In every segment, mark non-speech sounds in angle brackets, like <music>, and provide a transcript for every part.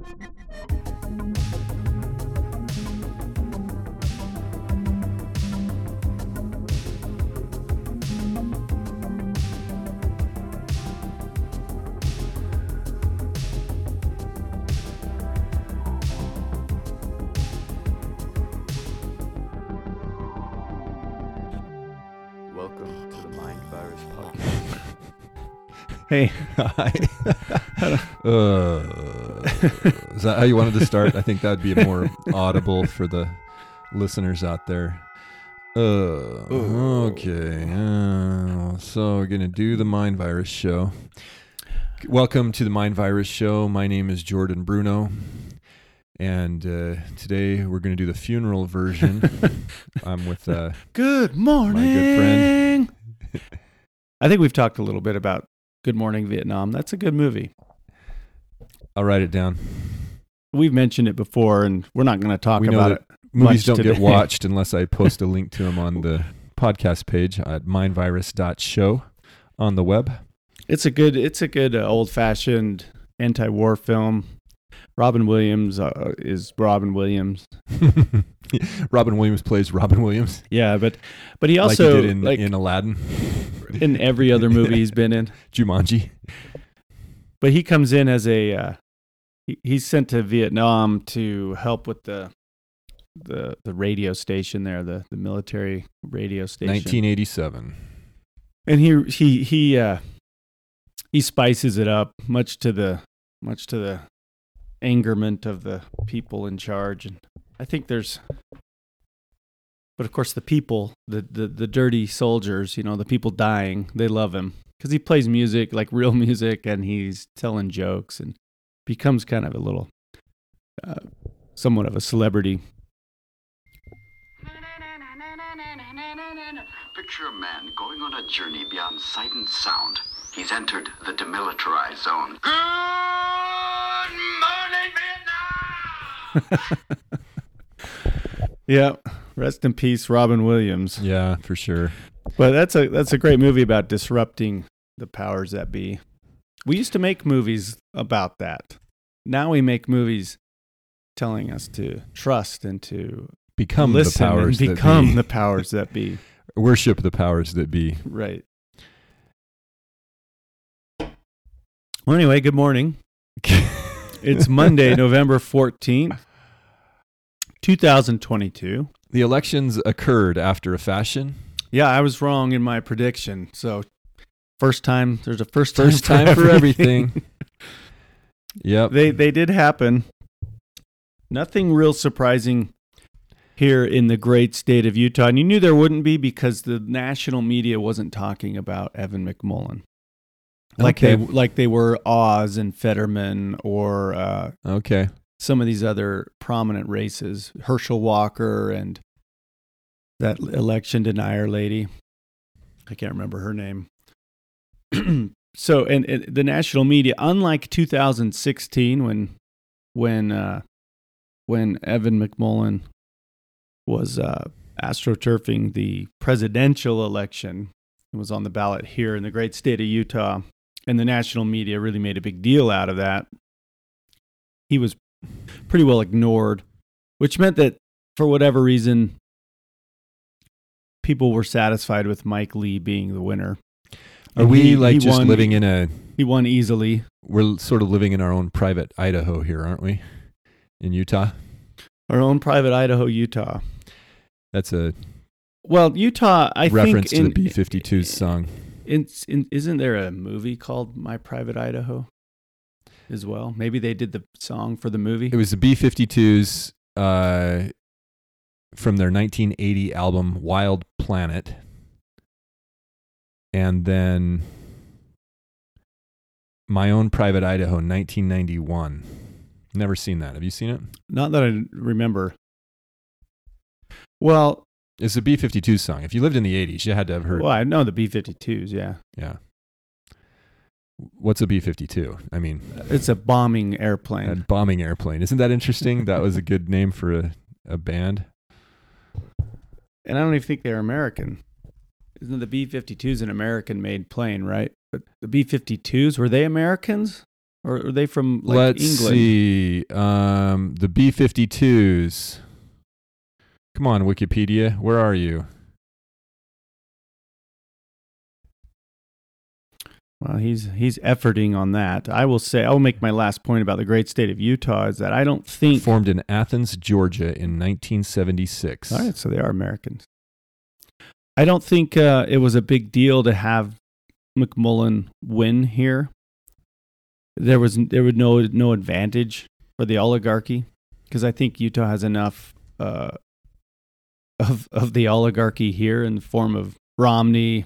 Welcome to Hey, Hi. <laughs> uh, is that how you wanted to start? I think that would be more <laughs> audible for the listeners out there. Uh, okay. Uh, so we're going to do the Mind Virus Show. Welcome to the Mind Virus Show. My name is Jordan Bruno. And uh, today we're going to do the funeral version. <laughs> I'm with uh, good morning. friend. I think we've talked a little bit about Good Morning Vietnam. That's a good movie. I'll write it down. We've mentioned it before, and we're not going to talk We about it. Movies don't today. get watched unless I post a <laughs> link to them on the podcast page at mindvirus.show on the web. It's a good. It's a good uh, old fashioned anti-war film. Robin Williams uh, is Robin Williams. <laughs> Robin Williams plays Robin Williams, Yeah, but but he also like he did in, like in Aladdin, <laughs> in every other movie he's been in. <laughs> Jumanji. But he comes in as a uh, he, he's sent to Vietnam to help with the the the radio station there, the the military radio station. 1987. and he he he uh he spices it up much to the much to the angerment of the people in charge and i think there's but of course the people the the, the dirty soldiers you know the people dying they love him because he plays music like real <laughs> music and he's telling jokes and becomes kind of a little uh, somewhat of a celebrity Picture a man going on a journey beyond sight and sound. He's entered the demilitarized zone. Good morning! <laughs> yeah rest in peace robin williams Yeah, for sure. But that's a that's a great movie about disrupting the powers that be. We used to make movies about that. Now we make movies telling us to trust and to Become the powers and become that the powers that be. be. <laughs> Worship the powers that be. Right. Well, anyway, good morning. <laughs> It's Monday, <laughs> November 14th, 2022. the elections occurred after a fashion. Yeah, I was wrong in my prediction. So, first time, there's a first time, First time for everything. <laughs> Yep. they they did happen. Nothing real surprising here in the great state of Utah, and you knew there wouldn't be because the national media wasn't talking about Evan McMullin like Okay. they like they were Oz and Fetterman or uh, Okay. some of these other prominent races, Herschel Walker and that election denier lady. I can't remember her name. <clears throat> so, and, and the national media, unlike 2016, when when uh, when Evan McMullin was uh, astroturfing the presidential election, it was on the ballot here in the great state of Utah, and the national media really made a big deal out of that. He was pretty well ignored, which meant that for whatever reason, people were satisfied with Mike Lee being the winner. Are And we he- like he just won- living in a He won easily. we're sort of living in our own private Idaho here, aren't we? In Utah. Our own private Idaho, Utah. That's a Well, Utah, I reference think to in, the B52s song. In, in, isn't there a movie called My Private Idaho as well? Maybe they did the song for the movie. It was the B52s uh, from their 1980 album Wild Planet. And then My Own Private Idaho 1991. Never seen that. Have you seen it? Not that I remember. Well, It's a B52s song. If you lived in the 80s, you had to have heard. well, I know the B-52s. Yeah, Yeah. What's a B52? I mean, it's a bombing airplane. a bombing airplane. Isn't that interesting? that was a good name for a, a band. and I don't even think they're American. Isn't the B 52s an American made plane, right? But the B 52s, were they Americans or are they from like Let's England? see. Um, the B 52s. Come on, Wikipedia. Where are you? Well, he's he's efforting on that. I will say I'll make my last point about the great state of Utah is that I don't think Formed in Athens, Georgia in 1976. All right, so they are Americans. I don't think uh, it was a big deal to have McMullin win here. There was there was no no advantage for the oligarchy because I think Utah has enough uh, of of the oligarchy here in the form of Romney,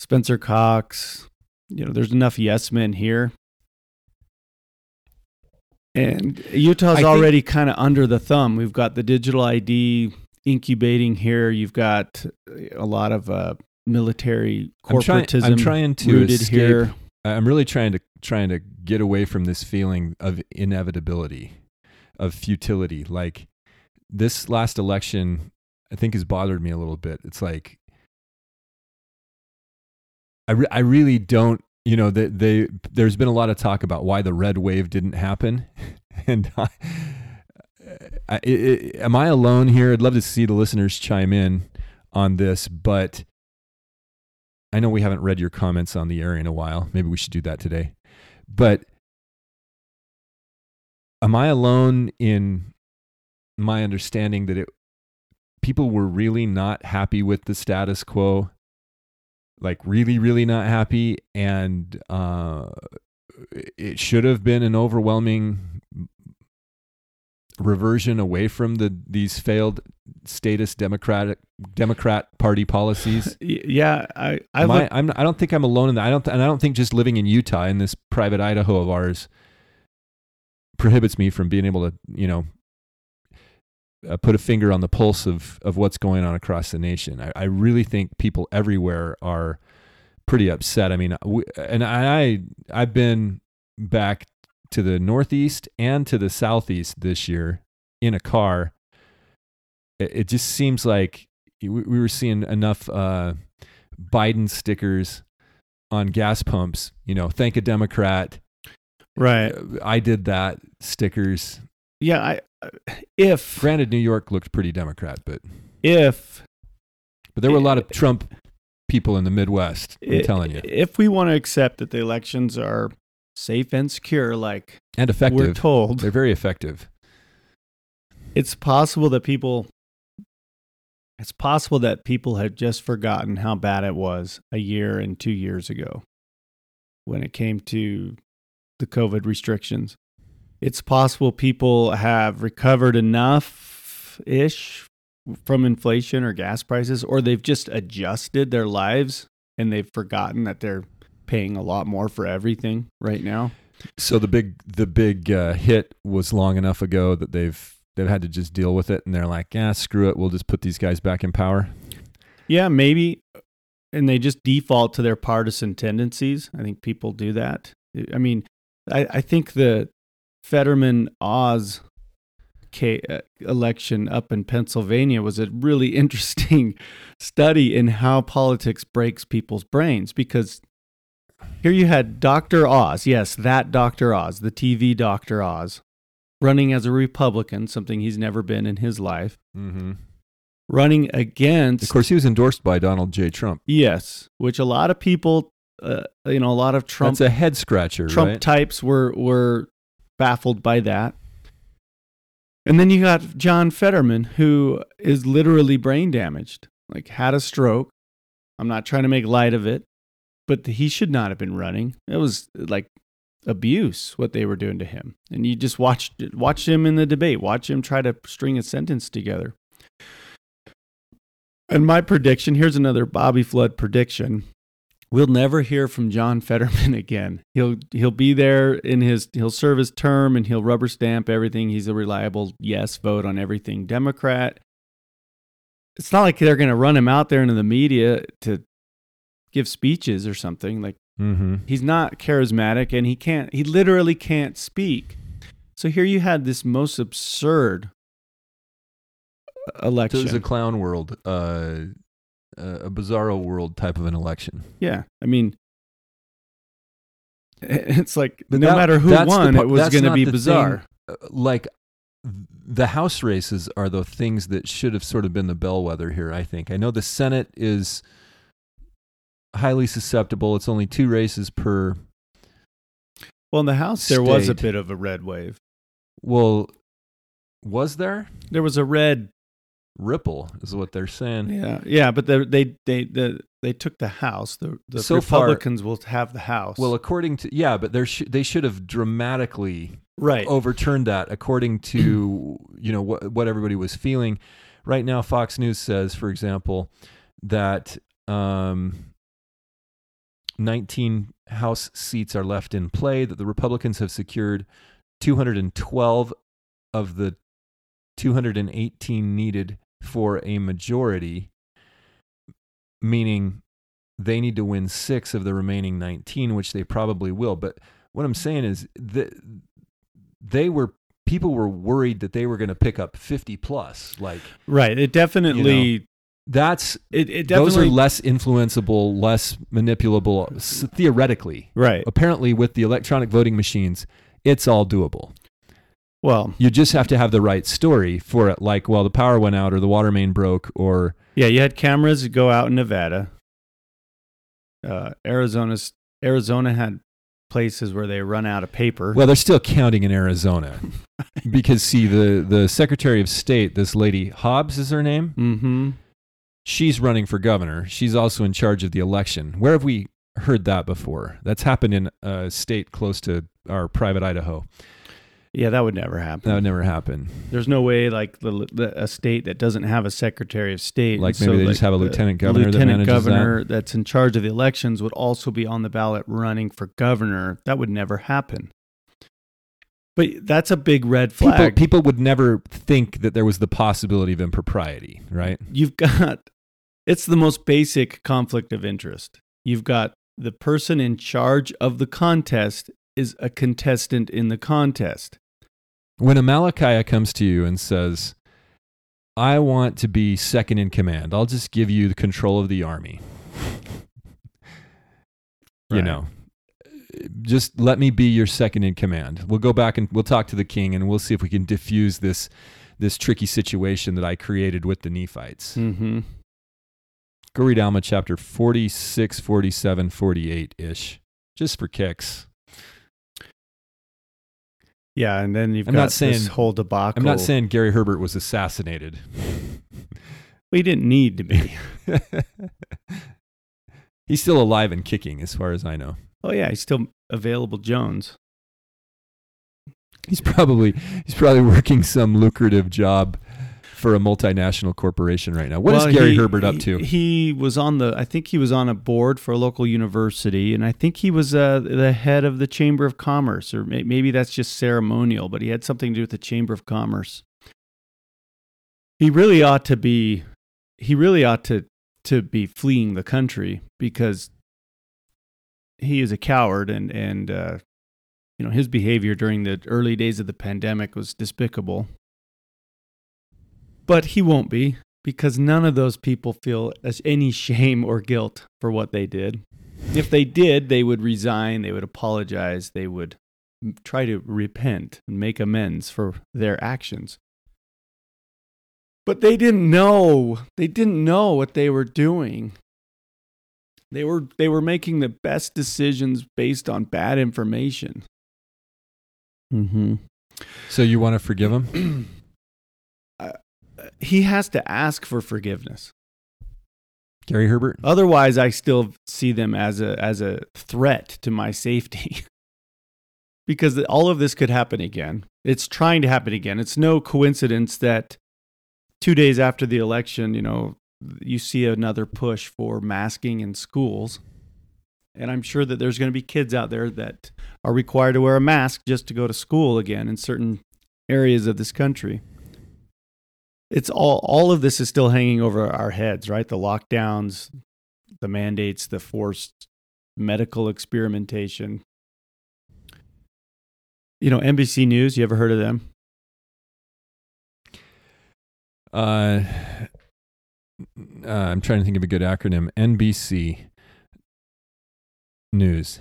Spencer Cox. You know, there's enough yes men here. And Utah's I think- already kind of under the thumb. We've got the digital ID incubating here. You've got a lot of uh, military I'm trying- corporatism I'm trying to rooted escape- here. I'm really trying to trying to get away from this feeling of inevitability, of futility. Like this last election, I think has bothered me a little bit. It's like I re- I really don't. You know, they, they there's been a lot of talk about why the red wave didn't happen, <laughs> and I, I, I, am I alone here? I'd love to see the listeners chime in on this, but I know we haven't read your comments on the air in a while. Maybe we should do that today. But am I alone in my understanding that it people were really not happy with the status quo? Like really, really not happy, and uh, it should have been an overwhelming reversion away from the these failed statist democratic democrat party policies <laughs> Yeah, I I look, I'm, I don't think I'm alone in that. I don't, and I don't think just living in Utah in this private Idaho of ours prohibits me from being able to, you know, uh, put a finger on the pulse of of what's going on across the nation. I, I really think people everywhere are pretty upset. I mean, we, and I I've been back to the northeast and to the southeast this year in a car. It, it just seems like we, we were seeing enough uh, Biden stickers on gas pumps. You know, thank a Democrat. right. I did that stickers. Yeah, I if Granted, New York looked pretty Democrat, but if but there were a lot of Trump people in the Midwest. I'm telling you, if we want to accept that the elections are safe and secure, like and effective, we're told, They're very effective. it's possible that people it's possible that people had just forgotten how bad it was a year and two years ago when it came to the covid restrictions it's possible people have recovered enough ish from inflation or gas prices or they've just adjusted their lives and they've forgotten that they're paying a lot more for everything right now So the big the big uh, hit was long enough ago that they've they've had to just deal with it, and they're like, yeah, screw it, we'll just put these guys back in power. Yeah, maybe. And they just default to their partisan tendencies. I think people do that. I mean, I, I think the Fetterman Oz uh, election up in Pennsylvania was a really <laughs> interesting study in how politics breaks people's brains because here you had Dr. Oz, yes, that Dr. Oz, the TV Dr. Oz, running as a Republican, something he's never been in his life, Mm-hmm. running against Of course, he was endorsed by Donald J. Trump. Yes, which a lot of people, uh, you know, a lot of Trump That's a head scratcher, Trump right? types were were baffled by that. And then you got John Fetterman, who is literally brain damaged, like had a stroke. I'm not trying to make light of it, but he should not have been running. It was like abuse what they were doing to him, and you just watched watch him in the debate, watch him try to string a sentence together. And my prediction here's another Bobby Flood prediction. We'll never hear from John Fetterman <laughs> again. He'll he'll be there in his he'll serve his term and he'll rubber stamp everything. He's a reliable yes vote on everything Democrat. It's not like they're going to run him out there into the media to give speeches or something. Like mm-hmm. he's not charismatic and he can't he literally can't speak. So here you had this most absurd So election. it was a clown world, uh, a bizarro world type of an election. Yeah, I mean, <laughs> It's like But no that- matter who that's the won, it was going to be bizarre. thing. Uh, Like the House races are the things that should have sort of been the bellwether here. I think. I know the Senate is highly susceptible. It's only two races per. Well, in the House, there was a bit of a red wave. Well, was there There was a red, ripple? Is what they're saying. yeah, yeah, but the, they they the, they took the House. The the So far- Republicans will have the House. Well, according to yeah, but there sh- they should have dramatically right. overturned that according to you know what what everybody was feeling. Right now, Fox News says, for example, that um, 19 House seats are left in play. That the Republicans have secured 212 of the 218 needed for a majority, meaning they need to win six of the remaining 19, which they probably will. But what I'm saying is that they were people were worried that they were going to pick up 50 plus. Like Right. It definitely. that's it, it those are less influenceable, less manipulable theoretically. right. Apparently, with the electronic voting machines, it's all doable. Well, You just have to have the right story for it. Like, well, the power went out, or the water main broke, or yeah, you had cameras go out in Nevada. Uh, Arizona's Arizona had places where they run out of paper. well, they're still counting in Arizona <laughs> because see, the the Secretary of State, this lady Hobbs is her name. mm-hmm. she's running for governor. She's also in charge of the election. Where have we heard that before? That's happened in a state close to our private Idaho. Yeah, that would never happen. That would never happen. There's no way like the, the a state that doesn't have a secretary of state, Like maybe they just have a lieutenant governor that lieutenant manages governor that's in charge of the elections would also be on the ballot running for governor. That would never happen. But that's a big red People, flag. people would never think that there was the possibility of impropriety, right? You've got it's the most basic conflict of interest. You've got the person in charge of the contest is a contestant in the contest. When Amalickiah comes to you and says, I want to be second in command, I'll just give you the control of the army. <laughs> You know, just let me be your second in command. We'll go back and we'll talk to the king and we'll see if we can diffuse this this tricky situation that I created with the Nephites. Mm-hmm. Go read Alma chapter 46, 47, 48 ish, just for kicks. Yeah, and then you've I'm got not this saying- whole debacle. I'm not saying Gary Herbert was assassinated. we didn't need to be. <laughs> He's still alive and kicking, as far as I know. Oh yeah, he's still available Jones. He's probably he's probably <laughs> working some lucrative job for a multinational corporation right now. What is Well, Gary he- Herbert up he- to? He was on the I think he was on a board for a local university and I think he was uh, the head of the Chamber of Commerce or may, maybe that's just ceremonial, but he had something to do with the Chamber of Commerce. He really ought to be he really ought to to be fleeing the country because he is a coward and and uh, you know his behavior during the early days of the pandemic was despicable. But he won't be because none of those people feel as any shame or guilt for what they did. If they did, they would resign, they would apologize, they would try to repent and make amends for their actions. But they didn't know. They didn't know what they were doing. They were they were making the best decisions based on bad information. Mhm. So you want to forgive him? <clears throat> He has to ask for forgiveness. Gary Herbert? Otherwise, I still see them as a as a threat to my safety. <laughs> because all of this could happen again. It's trying to happen again. It's no coincidence that 2 days after the election, you know, you see another push for masking in schools. And I'm sure that there's going to be kids out there that are required to wear a mask just to go to school again in certain areas of this country it's all all of this is still hanging over our heads, right? The lockdowns, the mandates, the forced medical experimentation. You know, NBC News, you ever heard of them? Uh, uh, I'm trying to think of a good acronym. NBC News.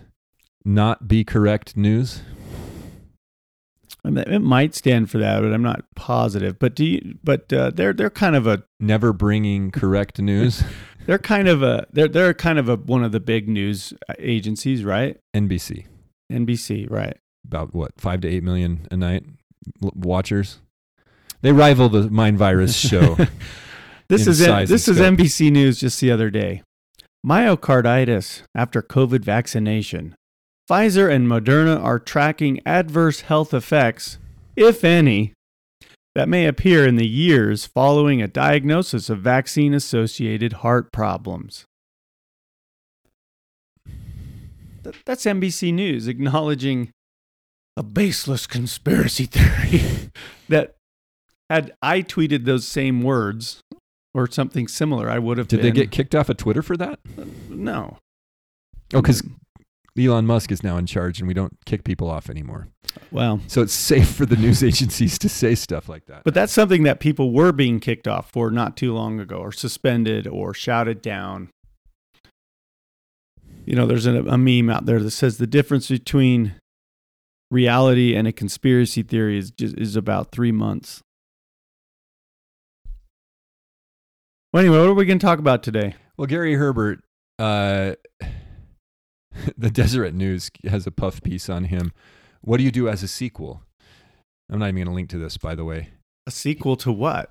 not be correct news? I mean, it might stand for that, but I'm not positive. But do you? But uh, they're they're kind of a Never bringing correct news? <laughs> they're kind of a they're they're kind of a one of the big news agencies, right? NBC. NBC, right? About what, five to eight million a night watchers? They rival the Mind Virus <laughs> show. This is this is. NBC News just the other day. Myocarditis after COVID vaccination. Pfizer and Moderna are tracking adverse health effects, if any, that may appear in the years following a diagnosis of vaccine associated heart problems. Th- That's NBC News acknowledging a baseless conspiracy theory <laughs> that had I tweeted those same words or something similar, I would have Did they get kicked off of Twitter for that? no. Oh, because Elon Musk is now in charge and we don't kick people off anymore. Well, So it's safe for the news <laughs> agencies to say stuff like that. but that's something that people were being kicked off for not too long ago, or suspended, or shouted down. You know, there's a, a meme out there that says the difference between reality and a conspiracy theory is just, is about three months. Well, anyway, what are we going to talk about today? Well, Gary Herbert, uh, <laughs> the Deseret News has a puff piece on him. What do you do as a sequel? I'm not even going to link to this, by the way. A sequel to what?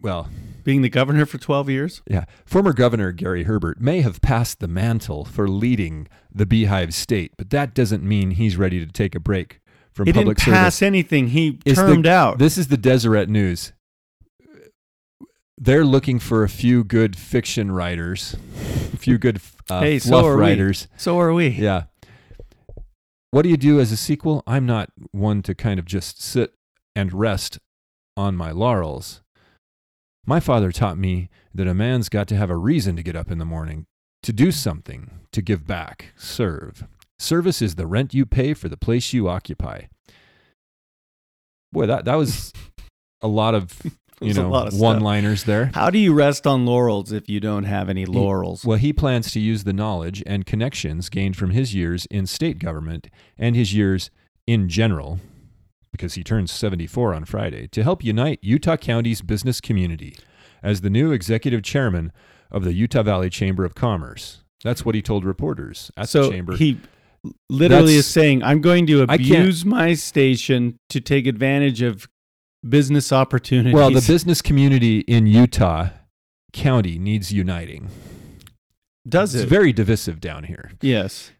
Well, Being the governor for 12 years? yeah. Former Governor Gary Herbert may have passed the mantle for leading the Beehive State, but that doesn't mean he's ready to take a break from He didn't public pass service. anything. He Is the- out. This is the Deseret News. They're looking for a few good fiction writers, a few good uh, Hey, so fluff we. writers. so are we. Yeah. What do you do as a sequel? I'm not one to kind of just sit and rest on my laurels. My father taught me that a man's got to have a reason to get up in the morning, to do something, to give back, serve. Service is the rent you pay for the place you occupy. Boy, that, that was <laughs> a lot of, you know, lot of stuff. one-liners there. How do you rest on laurels if you don't have any laurels? Well, he plans to use the knowledge and connections gained from his years in state government and his years in general, because he turns 74 on Friday, to help unite Utah County's business community as the new executive chairman of the Utah Valley Chamber of Commerce. That's what he told reporters at so the chamber. he literally That's- is saying, "I'm going to abuse my station to take advantage of business opportunities." well, the business community in Utah County needs uniting. does it? It's it? very divisive down here. yes.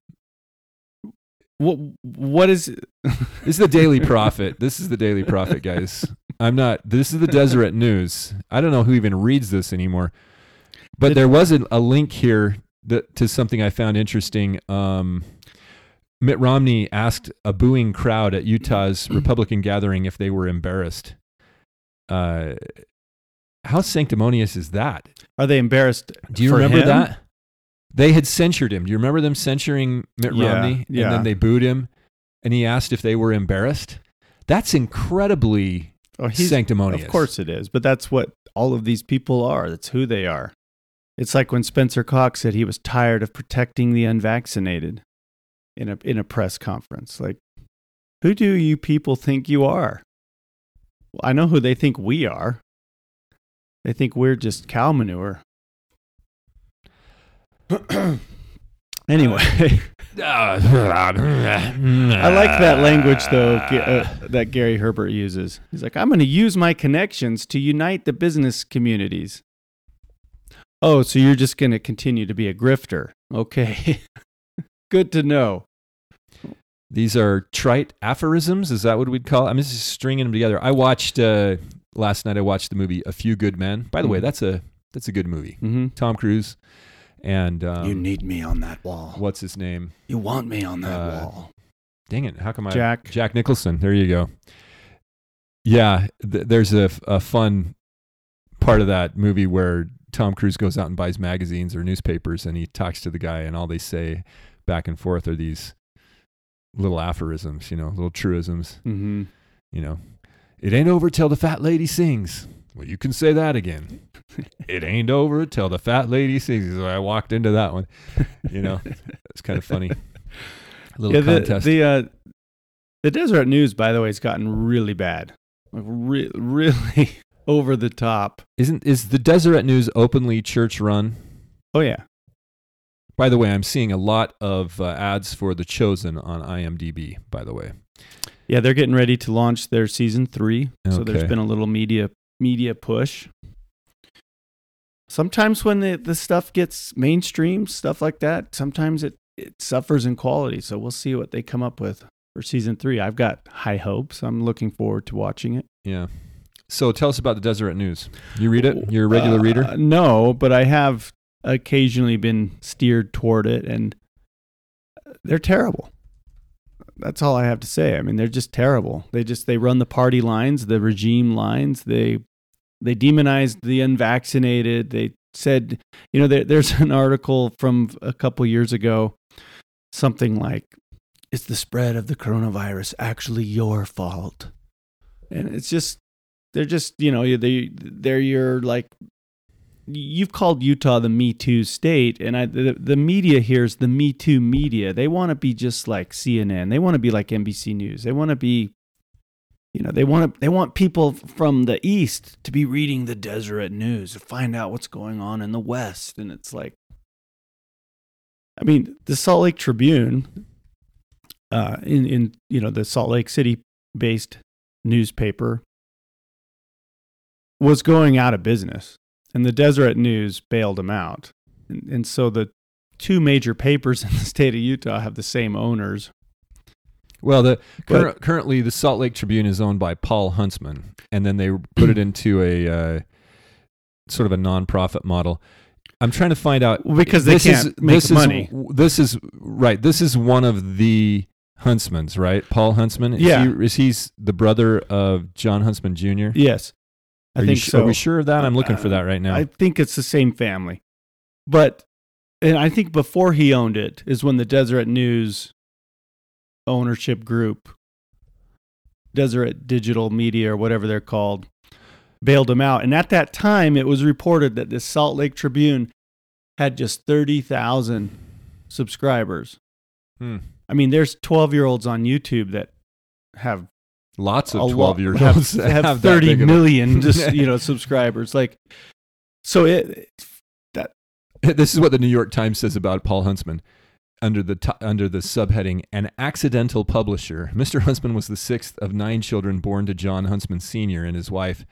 What what is This is the Daily <laughs> Prophet. This is the Daily Prophet, guys. I'm not. This is the Deseret News. I don't know who even reads this anymore. But there was a, a link here that to something I found interesting. Um, Mitt Romney asked a booing crowd at Utah's <clears throat> Republican gathering if they were embarrassed. Uh, how sanctimonious is that? are they embarrassed? Do you remember him? that? They had censured him. Do you remember them censuring Mitt Yeah, Romney? yeah. And then they booed him and he asked if they were embarrassed. That's incredibly Oh, sanctimonious. Of course it is, but that's what all of these people are. That's who they are. It's like when Spencer Cox said he was tired of protecting the unvaccinated in a in a press conference. Like, who do you people think you are? Well, I know who they think we are. They think we're just cow manure. <clears throat> anyway, <laughs> I like that language though uh, that Gary Herbert uses. He's like, I'm going to use my connections to unite the business communities. Oh, so you're just going to continue to be a grifter? Okay, <laughs> good to know. These are trite aphorisms. Is that what we'd call? It? I'm just stringing them together. I watched uh, last night. I watched the movie A Few Good Men. By the way, Mhm. that's a that's a good movie. hmm Tom Cruise and um, you need me on that wall. what's his name? You want me on that Uh, wall. Dang it! How come I Jack. Jack Nicholson? There you go. Yeah, th- there's a, a fun part of that movie where Tom Cruise goes out and buys magazines or newspapers, and he talks to the guy, and all they say back and forth are these little aphorisms, you know, little truisms. hmm You know, it ain't over till the fat lady sings. Well, you can say that again. it ain't over till the fat lady sings. So I walked into that one. You know, it's kind of funny. <laughs> little yeah, the, contest. the uh, the Deseret News, by the way, has gotten really bad, like re- really <laughs> over the top. Isn't is the Deseret News openly church run? Oh yeah, By the way, I'm seeing a lot of uh, ads for The Chosen on IMDb. By the way, yeah, they're getting ready to launch their season three, so there's been a little media media push. Sometimes when the, the stuff gets mainstream, stuff like that, sometimes it, it suffers in quality. So we'll see what they come up with for season three. I've got high hopes. I'm looking forward to watching it. yeah. So tell us about the Deseret News. You read it? You're a regular Uh, reader. No, but I have occasionally been steered toward it, and they're terrible. That's all I have to say. I mean, they're just terrible. They just they run the party lines, the regime lines. They they demonized the unvaccinated. They said, you know, there, there's an article from a couple years ago, something like, "Is the spread of the coronavirus actually your fault?" And it's just they're just you know they they're your like you've called Utah the Me Too state, and I the, the media here is the Me Too media. They want to be just like CNN. They want to be like NBC News. They want to be, you know, they want to they want people from the east to be reading the Deseret News to find out what's going on in the west, and it's like, I mean, the Salt Lake Tribune, uh, in in you know the Salt Lake City based newspaper was going out of business and the Deseret News bailed him out. And, and so the two major papers <laughs> in the state of Utah have the same owners. Well, the But- currently the Salt Lake Tribune is owned by Paul Huntsman, and then they <clears throat> put it into a uh, sort of a nonprofit model. I'm trying to find out because they this can't is, make this money. Is, this is right. This is one of the Huntsmans, right? Paul Huntsman. Is Yeah. He, is he's the brother of John Huntsman Jr.? Yes, I Are think su- so. Are we sure of that? I'm looking for Uh, that right now. I think it's the same family. But, and I think before he owned it is when the Deseret News ownership group, Deseret Digital Media or whatever they're called, bailed him out. And at that time, it was reported that the Salt Lake Tribune had just 30,000 subscribers. Hmm. I mean, there's 12 year olds on YouTube that have Lots of 12 year have, olds <laughs> have, that 30 big million <laughs> just you know subscribers like so it that <laughs> this is what the New York Times says about Paul Huntsman under the t- under the subheading "An accidental publisher." Mr. Huntsman was the sixth of nine children born to John Huntsman Sr. and his wife.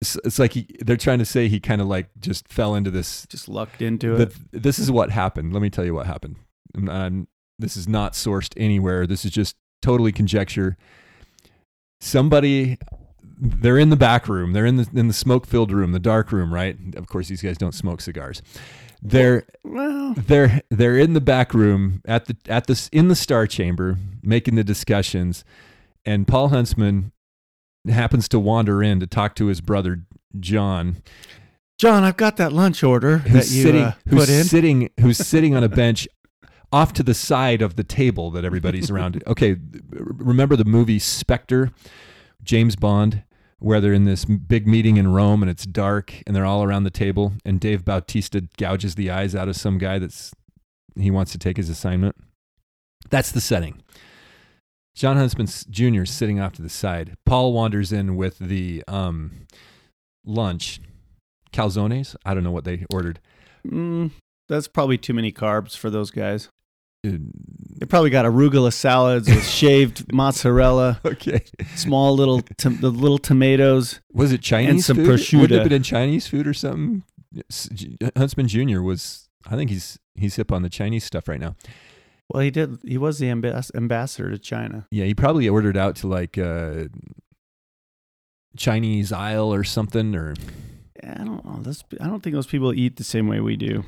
It's, it's like he, they're trying to say he kind of like just fell into this. just lucked into But it this is what happened. Let me tell you what happened. Um, um, this is not sourced anywhere. This is just totally conjecture. Somebody they're in the back room. They're in the in the smoke filled room, the dark room, right? Of course, these guys don't smoke cigars. They're well they're they're in the back room at the at the in the star chamber making the discussions, and Paul Huntsman happens to wander in to talk to his brother John, john i've got that lunch order who's that you sitting uh, who's in sitting who's sitting on a bench <laughs> off to the side of the table that everybody's around. <laughs> Okay, remember the movie Spectre, James Bond, where they're in this big meeting in Rome and it's dark and they're all around the table and Dave Bautista gouges the eyes out of some guy that's he wants to take his assignment. That's the setting. John Huntsman Jr. is sitting off to the side. Paul wanders in with the um, lunch, calzones. I don't know what they ordered. mm, that's probably too many carbs for those guys they probably got arugula salads with <laughs> shaved mozzarella Okay. small little the little tomatoes Was it Chinese and some food? Would it prosciutto. have been Chinese food or something? Huntsman Jr. was, I think he's he's hip on the Chinese stuff right now. well he did he was the ambas- ambassador to china Yeah, he probably ordered out to like uh, Chinese aisle or something. Or i don't know those, i don't think those people eat the same way we do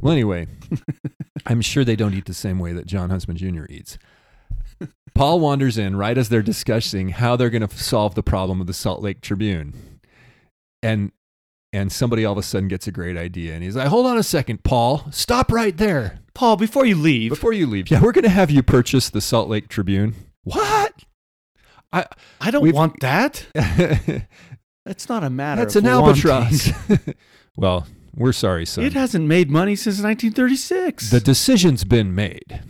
well, anyway, <laughs> I'm sure they don't eat the same way that John Huntsman Jr. eats. Paul wanders in right as they're discussing how they're going to solve the problem of the Salt Lake Tribune, and and somebody all of a sudden gets a great idea, and he's like, "Hold on a second, Paul, stop right there." paul before you leave Before you leave, yeah, we're going to have you purchase the Salt Lake Tribune. What? I i don't want that that's <laughs> that's not a matter of an wanting. albatross. <laughs> well, we're sorry, son. It hasn't made money since 1936. the decision's been made.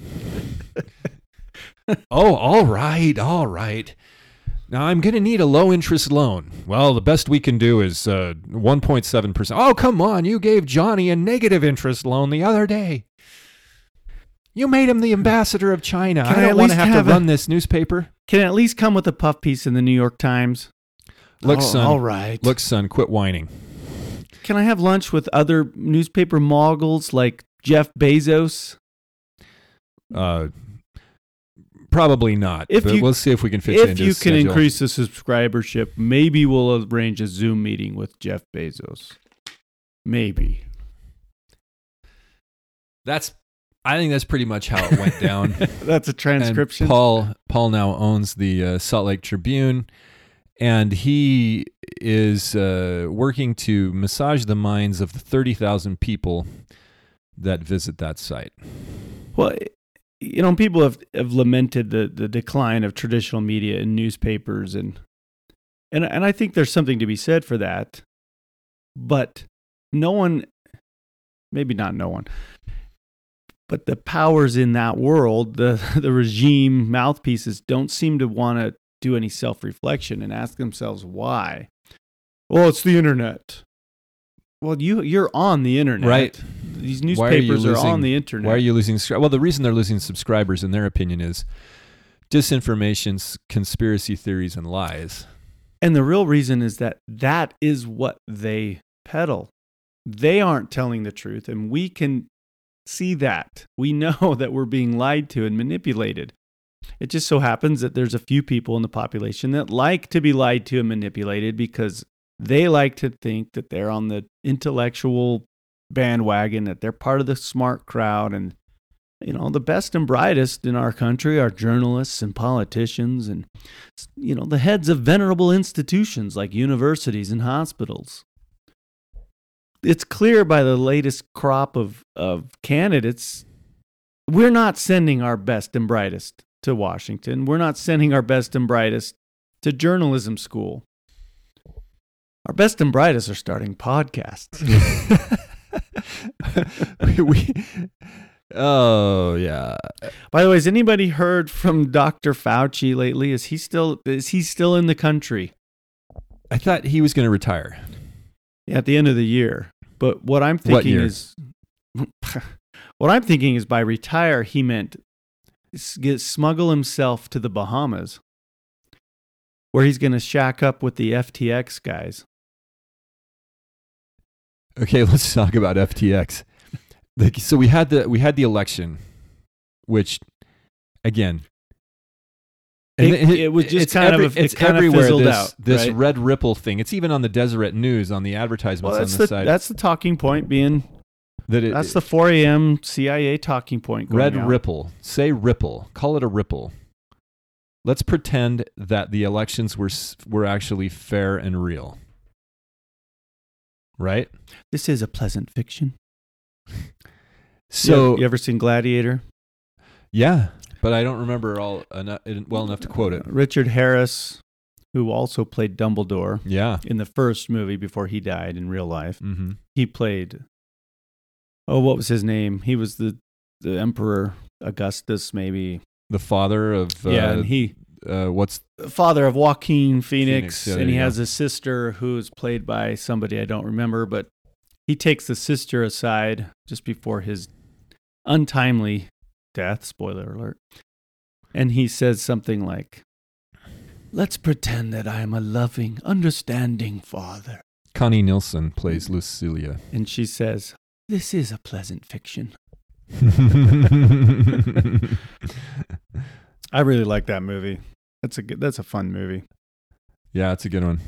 <laughs> oh, all right, all right. Now I'm going to need a low interest loan. Well, the best we can do is uh, 1.7%. Oh, come on. You gave Johnny a negative interest loan the other day. You made him the ambassador of China. Can I don't want to have have to a- run this newspaper. Can at least come with a puff piece in the New York Times. Look, Oh, son. All right. Look, son, quit whining. Can I have lunch with other newspaper moguls like Jeff Bezos? Uh, probably not. If but you- we'll see if we can fit you If into you can schedule. increase the subscribership, maybe we'll arrange a Zoom meeting with Jeff Bezos. Maybe. That's. I think that's pretty much how it went down. <laughs> That's a And transcription. Paul Paul now owns the uh, Salt Lake Tribune, and he is uh, working to massage the minds of the thirty thousand people that visit that site. Well, you know, people have, have lamented the, the decline of traditional media and newspapers, and and and I think there's something to be said for that. But no one, maybe not no one, but the powers in that world, the <laughs> the regime mouthpieces, don't seem to want to do any self reflection and ask themselves why. Well, it's the internet. Well, you you're on the internet, Right. These Why are newspapers are, on the internet. Why are you losing? Well, the reason they're losing subscribers, in their opinion, is disinformation, conspiracy theories, and lies. And the real reason is that that is what they peddle. They aren't telling the truth, and we can see that. We <laughs> know that we're being lied to and manipulated. It just so happens that there's a few people in the population that like to be lied to and manipulated because they like to think that they're on the intellectual bandwagon, that they're part of the smart crowd. And, you know, the best and brightest in our country are journalists and politicians and you know, the heads of venerable institutions like universities and hospitals. It's clear by the latest crop of, of candidates, we're not sending our best and brightest to Washington. We're not sending our best and brightest to journalism school. Our best and brightest are starting podcasts. <laughs> <laughs> we, oh yeah, By the way, has anybody heard from Dr. Fauci lately? Is he still is he still in the country? I thought he was going to retire. at the end of the year. But what I'm thinking year? is, <laughs> what I'm thinking is by retire he meant get smuggle himself to the Bahamas, where he's going to shack up with the FTX guys. Okay, <laughs> let's talk about FTX. Like, so we had the we had the election, which again, It- it was just kind of it's kind of everywhere. fizzled this out, this right? red ripple thing. It's even on the Deseret News on the advertisements Well, on the, the side. that's the talking point being that it, that's the 4 a.m. CIA talking point. Red out. ripple. Say ripple. Call it a ripple. Let's pretend that the elections were were actually fair and real. Right. This is a pleasant fiction. So you, you ever seen Gladiator? yeah, but I don't remember all eno- well enough to quote it. Richard Harris, who also played Dumbledore Yeah. in the first movie before he died in real life. Mm-hmm. he played oh what was his name? He was the the emperor augustus maybe. The father of uh, yeah and he uh, what's father of joaquin phoenix, Phoenix, yeah, and he has a sister who's played by somebody i don't remember but he takes the sister aside just before his untimely death spoiler alert and he says something like let's pretend that i am a loving understanding father. Connie Nielsen plays Lucilla. and she says this is a pleasant fiction <laughs> I really like that movie. That's a good, that's a fun movie. yeah, it's a good one.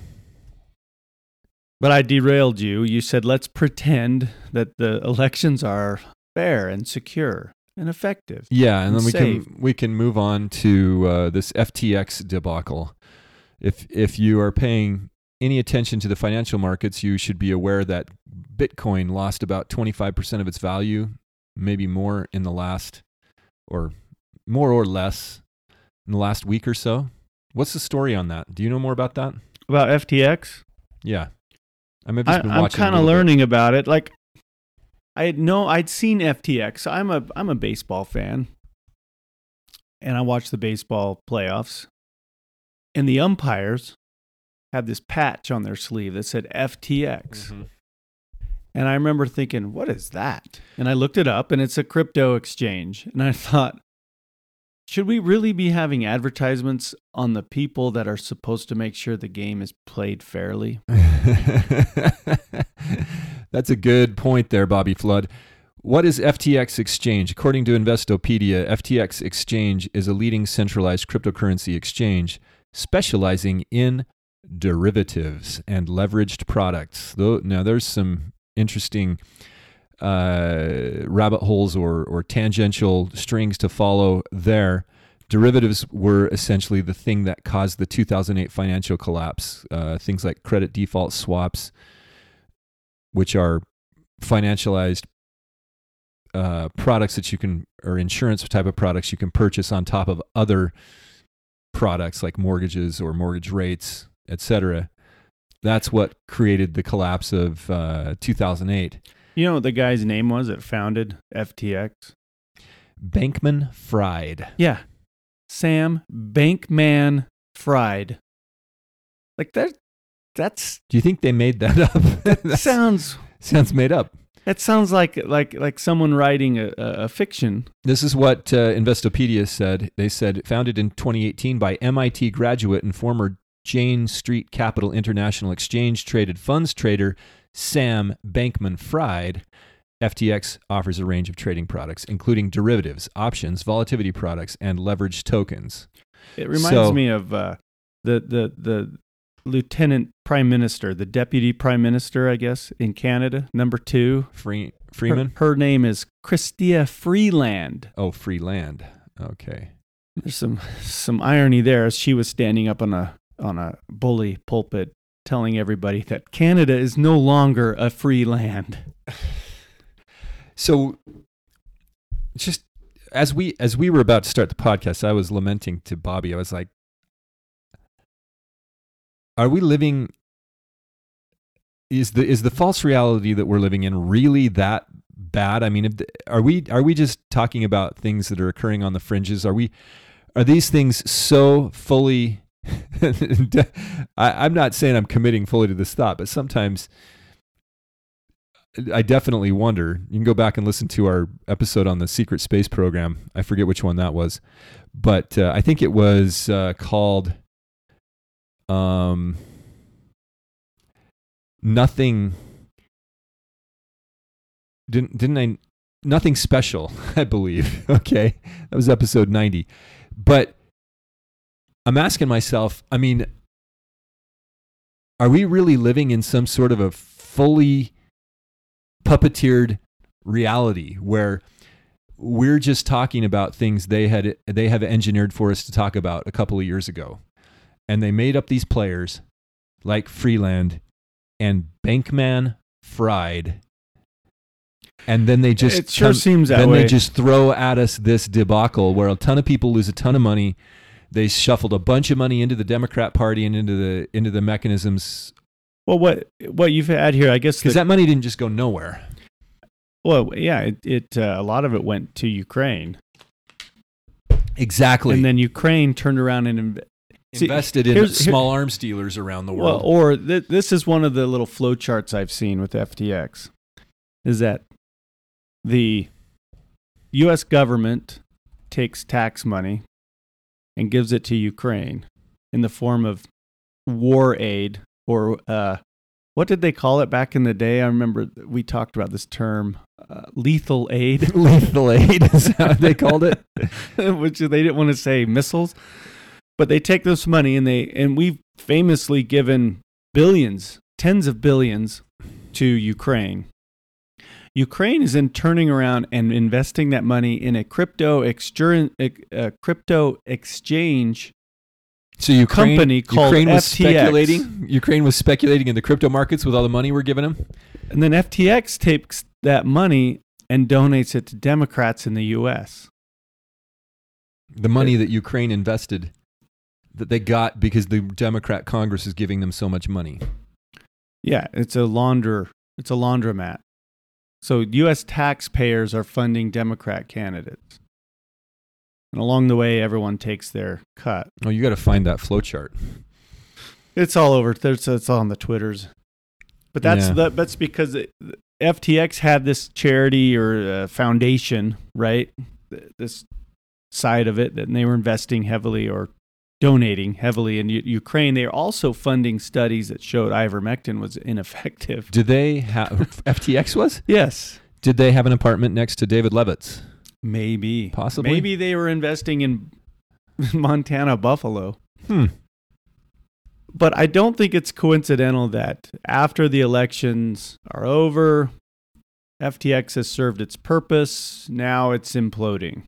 But I derailed you. You said let's pretend that the elections are fair and secure and effective. Yeah, and then And we save. can we can move on to uh, this FTX debacle. If if you are paying any attention to the financial markets, you should be aware that Bitcoin lost about twenty five percent of its value, maybe more in the last, or more or less in the last week or so. What's the story on that? Do you know more about that? About FTX, Yeah, I mean, I've I, just been I'm kind of little bit. learning about it. Like I had no, I'd seen FTX. I'm a I'm a baseball fan, and I watched the baseball playoffs, and the umpires had this patch on their sleeve that said FTX. Mm-hmm. And I remember thinking, what is that? And I looked it up and it's a crypto exchange. And I <laughs> thought, should we really be having advertisements on the people that are supposed to make sure the game is played fairly? <laughs> That's a good point there, Bobby Flood. What is FTX Exchange? According to Investopedia, FTX Exchange is a leading centralized cryptocurrency exchange specializing in derivatives and leveraged products. Though now there's some interesting uh, rabbit holes or or tangential strings to follow there. Derivatives were essentially the thing that caused the 2008 financial collapse. Uh, things like credit default swaps, which are financialized uh, products that you can, or insurance type of products you can purchase on top of other products like mortgages or mortgage rates, etc. That's what created the collapse of uh, 2008. You know what the guy's name was that founded FTX? Bankman Fried. Yeah. Sam Bankman Fried. Like that that's Do you think they made that up? that <laughs> sounds sounds made up. that sounds like like like someone writing a, a, a fiction. This is what uh, Investopedia said. They said founded in 2018 by MIT graduate and former Jane Street Capital International Exchange traded funds trader Sam Bankman Fried. FTX offers a range of trading products, including derivatives, options, volatility products, and leveraged tokens. It reminds So- me of uh, the the the lieutenant prime minister, the deputy prime minister, I guess, in Canada, number two. Free, Freeman? her name is Christia Freeland. Oh, Freeland. Okay. There's some some irony there as she was standing up on a on a bully pulpit telling everybody that Canada is no longer a free land. <sighs> So just as we as we were about to start the podcast, I was lamenting to Bobby. I was like, "Are we living? Is the is the false reality that we're living in really that bad? I mean, the, are we are we just talking about things that are occurring on the fringes? Are we are these things so fully? <laughs> I, I'm not saying I'm committing fully to this thought, but sometimes I definitely wonder. You can go back and listen to our episode on the secret space program. I forget which one that was, but uh, I think it was uh, called um, nothing. Didn't didn't I? Nothing special, <laughs> I believe. <laughs> Okay, that was episode ninety. But I'm asking myself. I mean, are we really living in some sort of a fully puppeteered reality where we're just talking about things they had they have engineered for us to talk about a couple of years ago and they made up these players like freeland and bankman fried and then they just it sure come- seems that then way. they just throw at us this debacle where a ton of people lose a ton of money they shuffled a bunch of money into the democrat party and into the into the mechanisms well, what what you've had here, I guess. because that money didn't just go nowhere well, yeah, it, it uh, a lot of it went to Ukraine, exactly and then Ukraine turned around and inv- See, invested in here's- here- small arms dealers around the Well, world. or th- this is one of the little flow charts I've seen with FTX, is that the U.S. government takes tax money and gives it to Ukraine in the form of war aid, or uh, what did they call it back in the day? I remember we talked about this term, uh, lethal aid, <laughs> Lethal aid is how they called it. <laughs> which they didn't want to say missiles, but they take this money and they and we've famously given billions, tens of billions to Ukraine. Ukraine is then turning around and investing that money in a crypto exter- a crypto exchange So Ukraine, company called Ukraine was FTX. speculating. Ukraine was speculating in the crypto markets with all the money we're giving them. and then FTX takes that money and donates it to Democrats in the US. The money that Ukraine invested, that they got because the Democrat Congress is giving them so much money. Yeah, it's a launder. It's a laundromat. So U.S. taxpayers are funding Democrat candidates. And along the way, everyone takes their cut. Oh, you got to find that flow chart. It's all over. There's, it's on the Twitters. But that's Yeah. that, that's because it, FTX had this charity or uh, foundation, right? This side of it, and they were investing heavily or donating heavily in U- Ukraine. They are also funding studies that showed ivermectin was ineffective. Did they have FTX was? Yes, Did they have an apartment next to David Levitt's? maybe, Possibly. maybe they were investing in <laughs> Montana buffalo. Hmm. But I don't think it's coincidental that after the elections are over, FTX has served its purpose. Now it's imploding.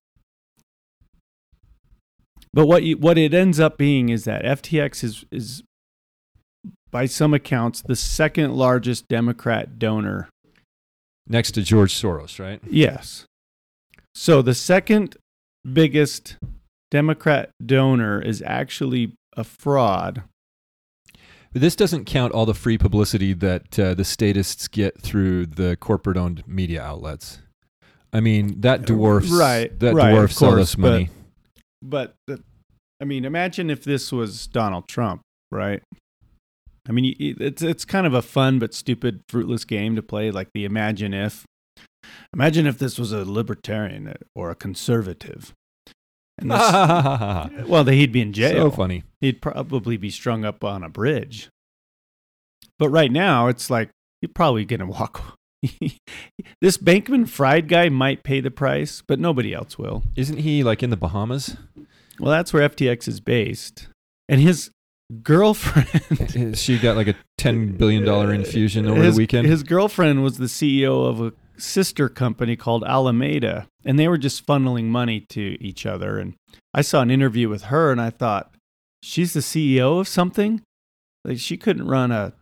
But what you, what it ends up being is that FTX is is by some accounts the second largest Democrat donor. Next to George Soros, right? Yes. So the second biggest Democrat donor is actually a fraud. But this doesn't count all the free publicity that uh, the statists get through the corporate-owned media outlets. I mean, that dwarfs Right, that right, dwarfs all course, this money. But the, I mean, imagine if this was Donald Trump, right? I mean, it's it's kind of a fun but stupid, fruitless game to play, like the imagine if. Imagine if this was a libertarian uh, or a conservative. And this, <laughs> well, he'd be in jail. so funny. He'd probably be strung up on a bridge. But right now, it's like you're probably going to walk. This Bankman Fried guy might pay the price, but nobody else will. Isn't he like in the Bahamas? Well, that's where FTX is based. And his girlfriend <laughs> she got like a ten billion dollar infusion over his, the weekend. His girlfriend was the CEO of a sister company called Alameda, and they were just funneling money to each other. And I saw an interview with her, and I thought, she's the CEO of something. Like she couldn't run a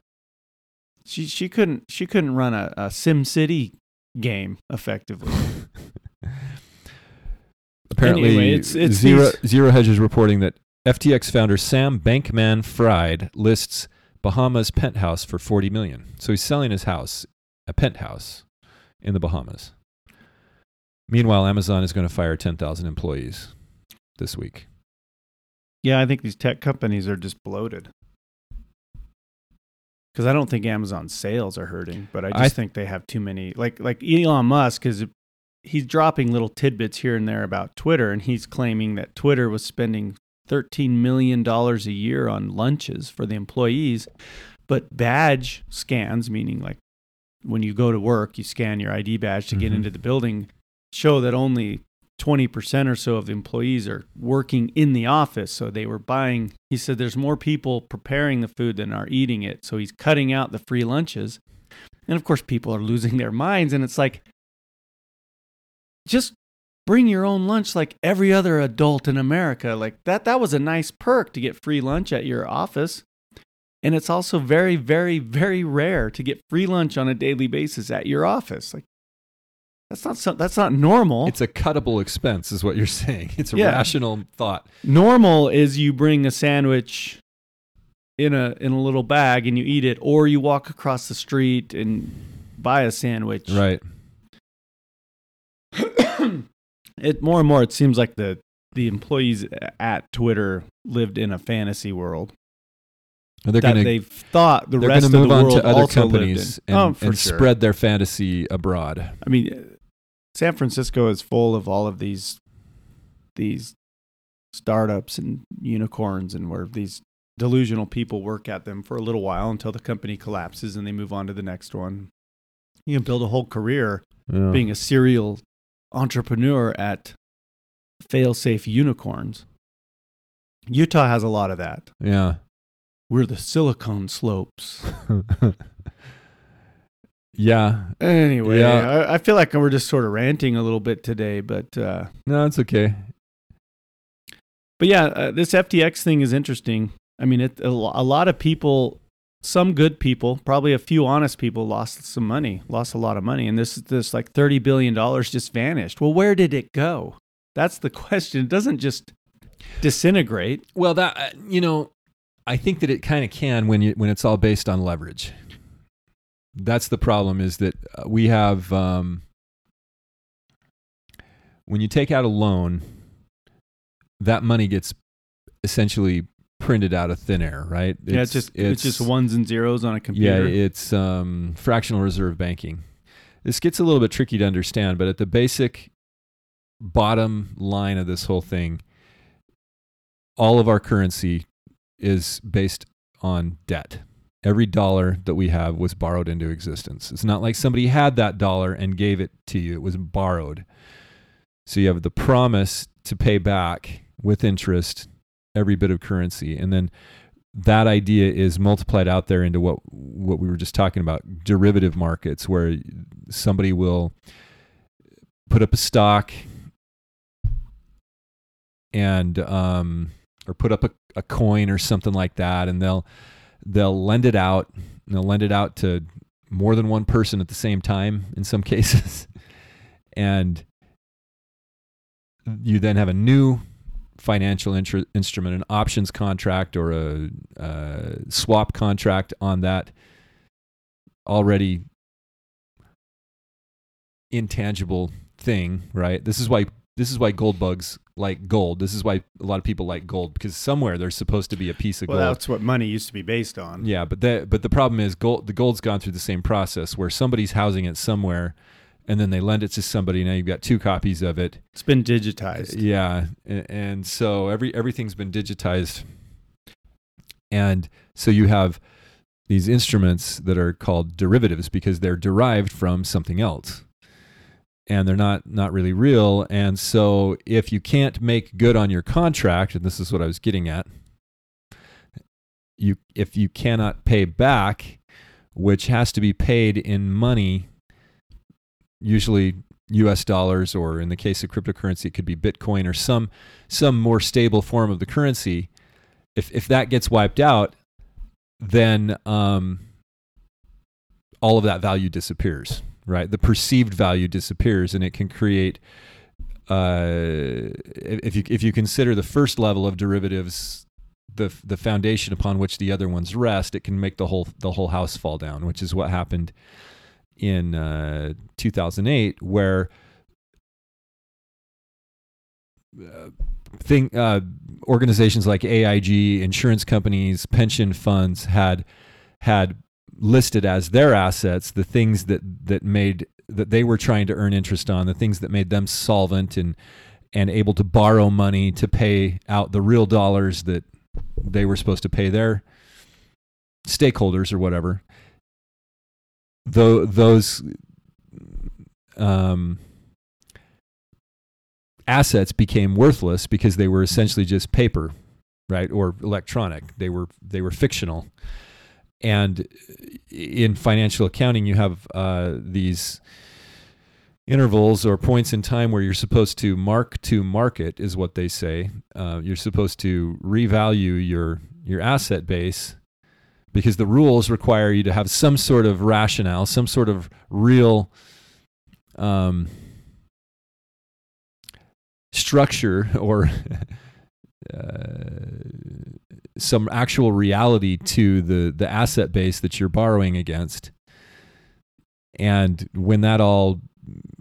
she she couldn't she couldn't run a, a Sim City game effectively. <laughs> Apparently, Anyway, it's- it's Zero, these- Zero Hedge is reporting that FTX founder Sam Bankman Fried lists Bahamas penthouse for 40 million. So he's selling his house, a penthouse in the Bahamas. Meanwhile, Amazon is going to fire 10,000 employees this week. Yeah, I think these tech companies are just bloated. Because I don't think Amazon's sales are hurting, but I just I- think they have too many. Like like Elon Musk is he's dropping little tidbits here and there about Twitter, and he's claiming that Twitter was spending thirteen million dollars a year on lunches for the employees, but badge scans, meaning like when you go to work, you scan your ID badge to get Mhm. into the building, show that only 20% or so of employees are working in the office. So they were buying, he said there's more people preparing the food than are eating it. So he's cutting out the free lunches. And of course, people are losing their minds. And it's like, just bring your own lunch like every other adult in America. Like that, that was a nice perk to get free lunch at your office. And it's also very, very, very rare to get free lunch on a daily basis at your office. Like that's not that's not normal. It's a cuttable expense, is what you're <laughs> saying. It's a Yeah. rational thought. normal is you bring a sandwich in a in a little bag and you eat it or you walk across the street and buy a sandwich Right. <coughs> it more and more it seems like the the employees at twitter lived in a fantasy world They're that going they thought the they're rest going of to the move on world to other also companies lived in. Oh, and, oh, and sure. spread their fantasy abroad. I mean, San Francisco is full of all of these these startups and unicorns, and where these delusional people work at them for a little while until the company collapses and they move on to the next one. You can build a whole career Yeah. being a serial entrepreneur at fail-safe unicorns. Utah has a lot of that. yeah. We're the Silicon Slopes. <laughs> yeah. Anyway, Yeah. I, I feel like we're just sort of ranting a little bit today, but uh, No, it's okay. But yeah, uh, this FTX thing is interesting. I mean, it, a, a lot of people, some good people, probably a few honest people, lost some money, lost a lot of money, and this this like thirty billion dollars just vanished. Well, where did it go? That's the <laughs> question. It doesn't just disintegrate. Well, that uh, you know, I think that it kind of can when you when it's all based on leverage. That's the problem. Is that uh, we have um, when you take out a loan, that money gets essentially printed out of thin air, right? yeah, it's just it's, just ones and zeros on a computer. yeah, it's um, fractional reserve banking. This gets a little bit tricky to understand, but at the basic bottom line of this whole thing, all of our currency is based on debt. Every dollar that we have was borrowed into existence. It's not like somebody had that dollar and gave it to you, it was borrowed. So you have the promise to pay back with interest every bit of currency. And then that idea is multiplied out there into what what we were just talking about derivative markets where somebody will put up a stock and um, or put up a, a coin or something like that and they'll they'll lend it out they'll lend it out to more than one person at the same time in some <laughs> cases. And you then have a new financial intr- instrument an options contract or a, a swap contract on that already intangible thing right? This is why this is why gold bugs like gold. This is why a lot of people like gold because somewhere there's supposed to be a piece of well, gold. that's what money used to be based on. Yeah, but the but the problem is gold. The gold's gone through the same process where somebody's housing it somewhere, and then they lend it to somebody. Now you've got two copies of it. It's been digitized. Yeah, and, and so every everything's been digitized, and so you have these instruments that are called derivatives because they're derived from something else and they're not not really real. And so if you can't make good on your contract and this is what I was getting at you if you cannot pay back which has to be paid in money usually US dollars or in the case of cryptocurrency it could be bitcoin or some some more stable form of the currency. If if that gets wiped out then um all of that value disappears right? The perceived value disappears, and it can create. Uh, if you if you consider the first level of derivatives the the foundation upon which the other ones rest, it can make the whole the whole house fall down, which is what happened in uh, 2008, where uh, thing uh, organizations like AIG, insurance companies, pension funds had had listed as their assets the things that that made that they were trying to earn interest on, the things that made them solvent and and able to borrow money to pay out the real dollars that they were supposed to pay their stakeholders or whatever. Though those um, assets became worthless because they were essentially just paper, right, or electronic. They were they were fictional and in financial accounting, you have uh, these intervals or points in time where you're supposed to mark to market, is what they say. Uh, you're supposed to revalue your your asset base because the rules require you to have some sort of rationale, some sort of real um, structure or <laughs> uh, some actual reality to the the asset base that you're borrowing against. And when that all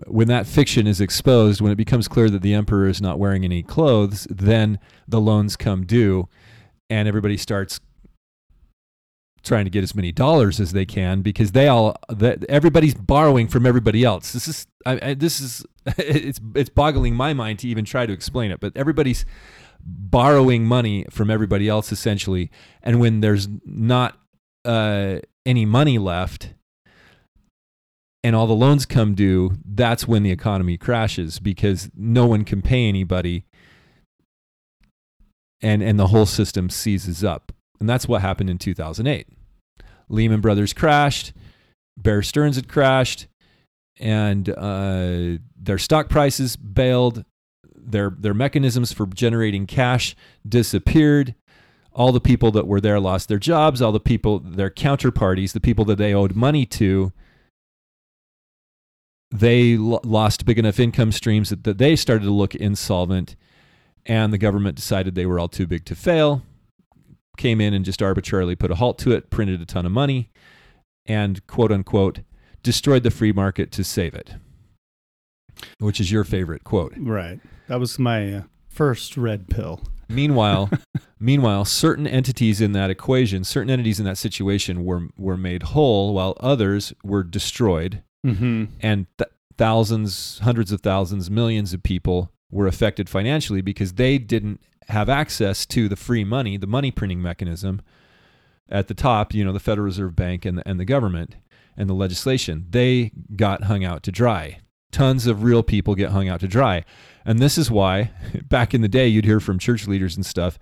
when that fiction is exposed, when it becomes clear that the emperor is not wearing any clothes, then the loans come due and everybody starts trying to get as many dollars as they can because they all that everybody's borrowing from everybody else. This is I, I, this is <laughs> it's it's boggling my mind to even try to explain it, but everybody's borrowing money from everybody else essentially. And when there's not uh, any money left and all the loans come due, that's when the economy crashes because no one can pay anybody and, and the whole system seizes up. And that's what happened in 2008. Lehman Brothers crashed, Bear Stearns had crashed, and uh, their stock prices bailed, their their mechanisms for generating cash disappeared. All the people that were there lost their jobs. All the people, their counterparties, the people that they owed money to, they lo- lost big enough income streams that, that they started to look insolvent, and the government decided they were all too big to fail. Came in and just arbitrarily put a halt to it, printed a ton of money, and quote unquote destroyed the free market to save it which is your favorite quote. Right. That was my uh, first red pill. <laughs> Meanwhile, meanwhile, certain entities in that equation, certain entities in that situation were were made whole, while others were destroyed, Mm-hmm. and th- thousands, hundreds of thousands, millions of people were affected financially because they didn't have access to the free money, the money printing mechanism at the top. You know, the Federal Reserve Bank and the, and the government and the legislation. They got hung out to dry. Tons of real people get hung out to dry. And this is why <laughs> back in the day you'd hear from church leaders and stuff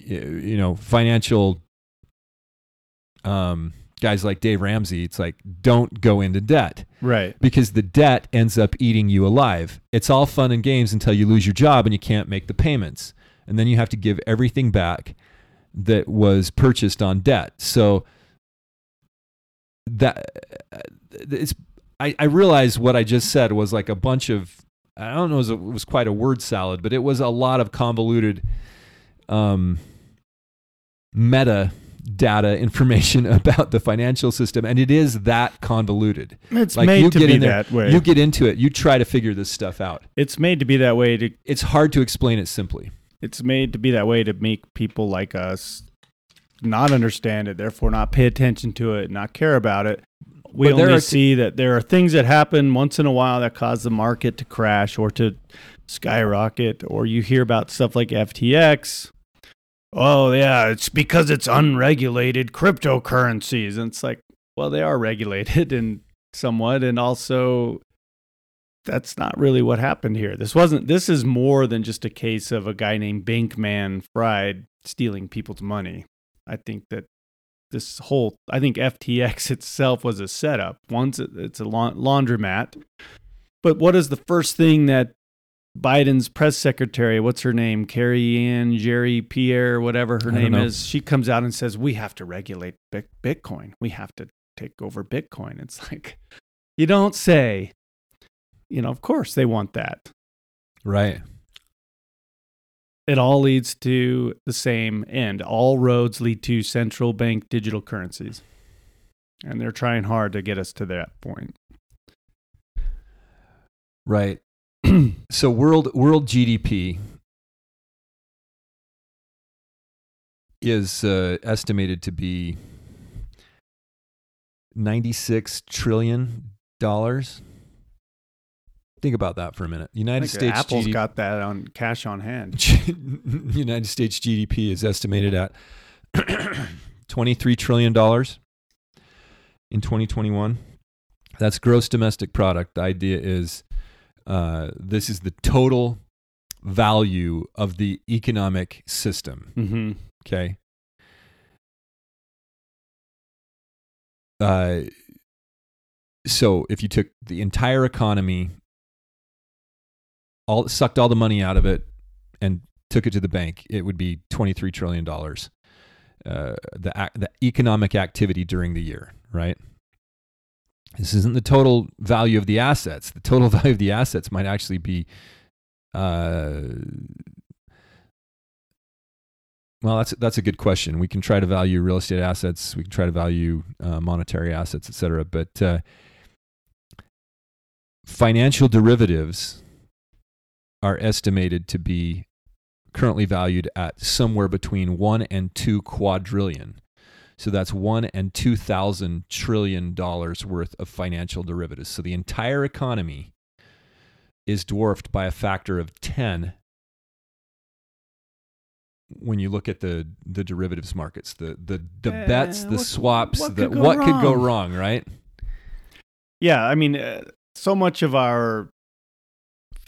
you know financial um guys like Dave Ramsey it's like don't go into debt Right. because the debt ends up eating you alive. It's all fun and games until you lose your job and you can't make the payments. And then you have to give everything back that was purchased on debt. So that it's I, I realize what I just said was like a bunch of I don't know it was, it was quite a word salad, but it was a lot of convoluted um meta data information <laughs> about the financial system and it is that convoluted It's like made you to get be in there, that way. you get into it, you try to figure this stuff out. it's made to be that way to It's hard to explain it simply. it's made to be that way to make people like us not understand it, therefore not pay attention to it, not care about it. We only are- see that there are things that happen once in a while that cause the market to crash or to skyrocket, or you hear about stuff like FTX. Oh yeah, it's because it's unregulated cryptocurrencies, and it's like, well, they are regulated <laughs> and somewhat, and also that's not really what happened here. This wasn't. This is more than just a case of a guy named Bankman Fried stealing people's money. I think that this whole, I think FTX <laughs> itself was a setup. Once it's a laundromat, but what is the first thing that Biden's press secretary, what's her name, Carrie Ann Jerry Pierre, whatever her name know. is, she comes out and says, "We have to regulate Bitcoin. We have to take over Bitcoin." It's <laughs> like you don't say you know, of course they want that. Right. It all leads to the same end. All roads lead to central bank digital currencies. And they're trying hard to get us to that point. Right. <clears throat> so world world GDP is uh, estimated to be 96 trillion dollars. Think about that for a minute. United States Apple's GDP got that on cash on hand. <laughs> United States GDP is estimated at <coughs> 23 trillion dollars in 2021. That's gross domestic product. The idea is uh, this is the total value of the economic system. Mm-hmm. Okay. Uh, so if you took the entire economy, all sucked all the money out of it, and took it to the bank, it would be twenty three trillion dollars. Uh, the the economic activity during the year, right? This isn't the total value of the assets. The total <laughs> value of the assets might actually be uh, well, that's that's a good question. We can try to value real estate assets. We can try to value uh, monetary assets, et cetera. But uh, financial derivatives are estimated to be currently valued at somewhere between one and two quadrillion. So that's one and two thousand trillion dollars worth of financial derivatives. So the entire economy is dwarfed by a factor of ten when you look at the the derivatives markets, the the the Eh, bets, the what- swaps, what the could go what could go wrong? wrong, right? Yeah, I mean, uh, so much of our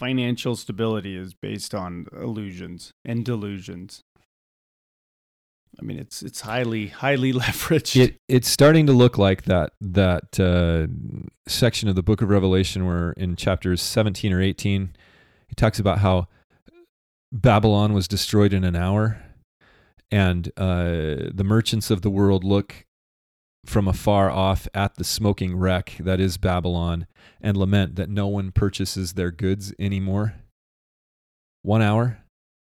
financial stability is based on illusions and delusions. I mean, it's it's highly highly <laughs> leveraged. It it's starting to look like that that uh, section of the Book of Revelation where in chapters seventeen or eighteen, he talks about how Babylon was destroyed in an hour, and uh, the merchants of the world look from afar off at the smoking wreck that is Babylon and lament that no one purchases their goods anymore. One hour.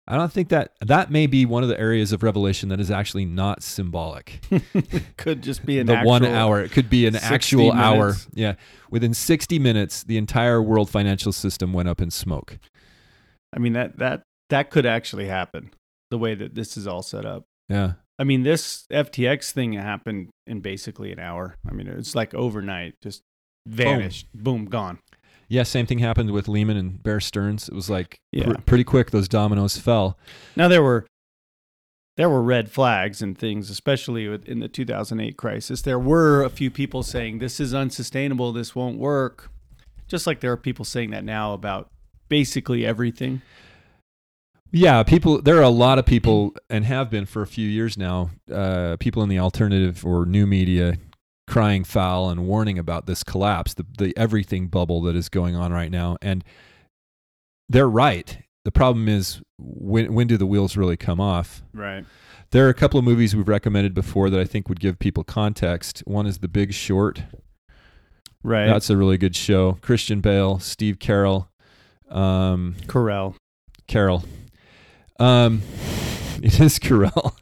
I don't think that that may be one of the areas of Revelation that is actually not symbolic <laughs> Could just be an the one hour. It could be an 60 actual hour. Yeah. Within 60 minutes, the entire world financial system went up in smoke. I mean that that that could actually happen the way that this is all set up. Yeah. I mean, this FTX thing happened in basically an hour. I mean, it's like overnight, just vanished, boom, gone. Yeah, same thing happened with Lehman and Bear Stearns. It was like Yeah. pr- pretty quick those dominoes fell. Now there were there were red flags and things, especially with- in the 2008 crisis. There were a few people saying this is unsustainable, this won't work. Just like there are people saying that now about basically everything. Yeah, people. There are a lot of people, and have been for a few years now. Uh, people in the alternative or new media crying foul and warning about this collapse, the the everything bubble that is going on right now, and they're right. The problem is when when do the wheels really come off? Right. There are a couple of movies we've recommended before that I think would give people context. One is The Big Short. Right. That's a really good show. Christian Bale, Steve Carell, um, Corral. Carroll. Um, <laughs> it is Carell.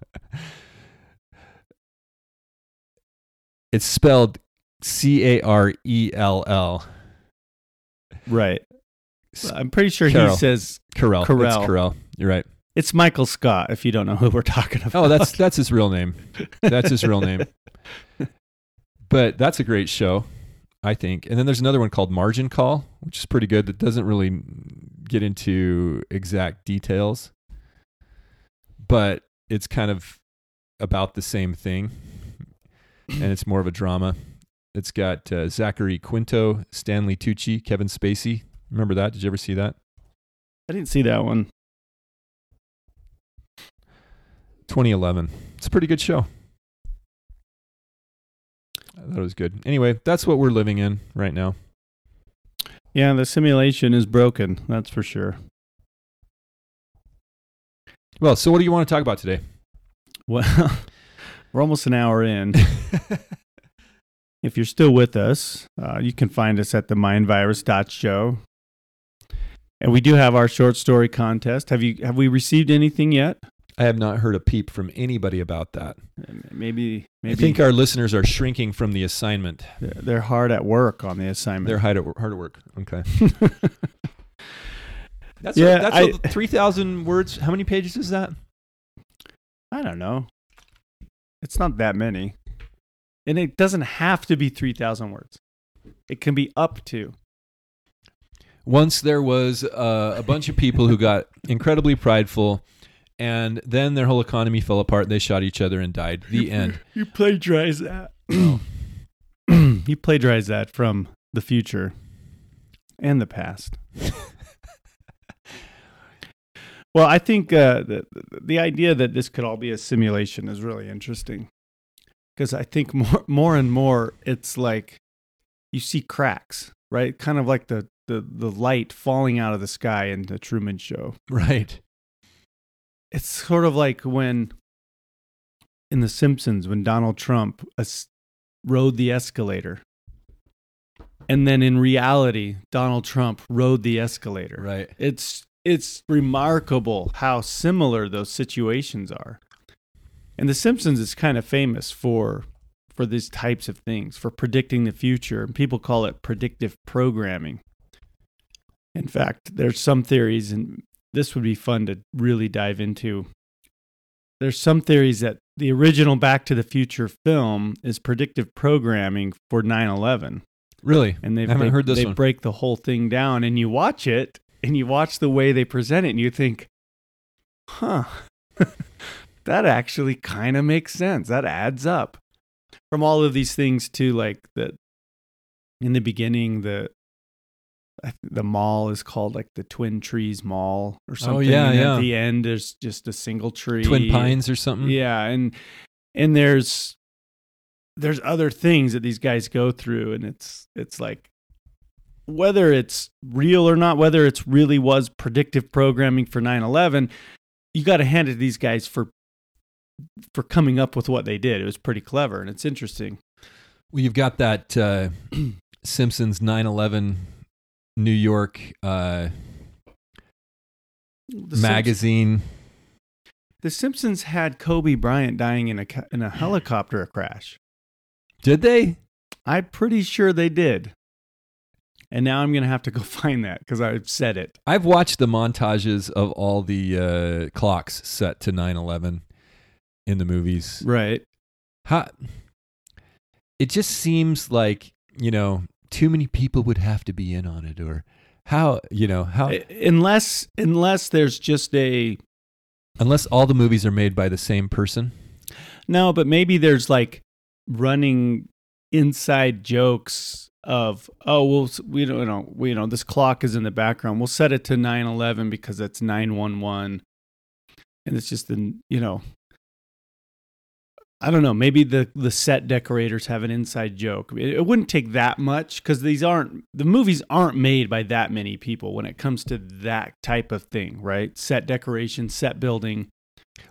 it's spelled C A R E L L. Right. I'm pretty sure he says Carell. Carell. It's Carell. You're right. it's Michael Scott if you don't know who we're talking about. Oh, that's that's his real name. That's his real name. <laughs> But that's a great show, I think. And then there's another one called Margin Call, which is pretty good. That doesn't really get into exact details, but it's kind of about the same thing, and it's more of a drama. It's got uh, Zachary Quinto, Stanley Tucci, Kevin Spacey. Remember that? Did you ever see that? I didn't see that one. 2011. It's a pretty good show. I thought it was good. Anyway, that's what we're living in right now. Yeah, the simulation is broken. That's for sure. Well, so what do you want to talk about today? Well, <laughs> we're almost an hour in. <laughs> if you're still with us, uh, you can find us at the mindvirus.show. And we do have our short story contest. Have you have we received anything yet? I have not heard a peep from anybody about that. Maybe maybe I think our listeners are shrinking from the assignment. they're hard at work on the assignment. They're hard at, hard at work. Okay. <laughs> That's Yeah, that's I- 3,000 words. How many pages is that? I don't know. It's not that many. And it doesn't have to be 3,000 words. It can be up to. Once there was uh, a bunch of people who got incredibly prideful, and then their whole economy fell apart. They shot each other and died. The end. You plagiarize that. <clears throat> you plagiarize that from the future and the past. <laughs> well, I think uh, the, the idea that this could all be a simulation is really interesting because I think more, <laughs> more and more it's like you see cracks, right? Kind of like the, the, the light falling out of the sky in the Truman Show Right. it's sort of like when in The Simpsons, when Donald Trump as- rode the escalator. And then in reality, Donald Trump rode the escalator. Right. It's it's remarkable how similar those situations are. And The Simpsons is kind of famous for for these types of things, for predicting the future. And people call it predictive programming. In fact, there's some theories, and this would be fun to really dive into. There's some theories that the original Back to the Future film is predictive programming for 9 11 Really? and they I haven't they, heard this they one. break the whole thing down and you watch it and you watch the way they present it and you think huh <laughs> that actually kind of makes sense that adds up from all of these things to like the in the beginning the the mall is called like the Twin Trees Mall or oh, something. Oh, yeah, and yeah. At the end, there's just a single tree. Twin Pines or something? Yeah, and and there's there's other things that these guys go through, and it's it's like whether it's real or not, whether it's really was predictive programming for 9/11, you got to hand it to these guys for for coming up with what they did. It was pretty clever, and it's interesting. Well, you've got that uh, <clears throat> Simpsons 9 11 New York uh, The magazine. the Simpsons had Kobe Bryant dying in a in a helicopter crash. Did they? I'm pretty sure they did. And now I'm going to have to go <laughs> find that because I've said it. I've watched the montages of all the uh, clocks set to 9/11 in the movies. Right. How it just seems like you know too many people would have to be in on it, or how you know how unless unless there's just a unless all the movies are made by the same person. No, but maybe there's like running inside jokes of oh well we don't know we you know this clock is in the background. We'll set it to 911 because it's 911 and it's just the you know I don't know maybe the the set decorators have an inside joke. It, it wouldn't take that much cuz these aren't the movies aren't made by that many people when it comes to that type of thing right? Set decoration set building.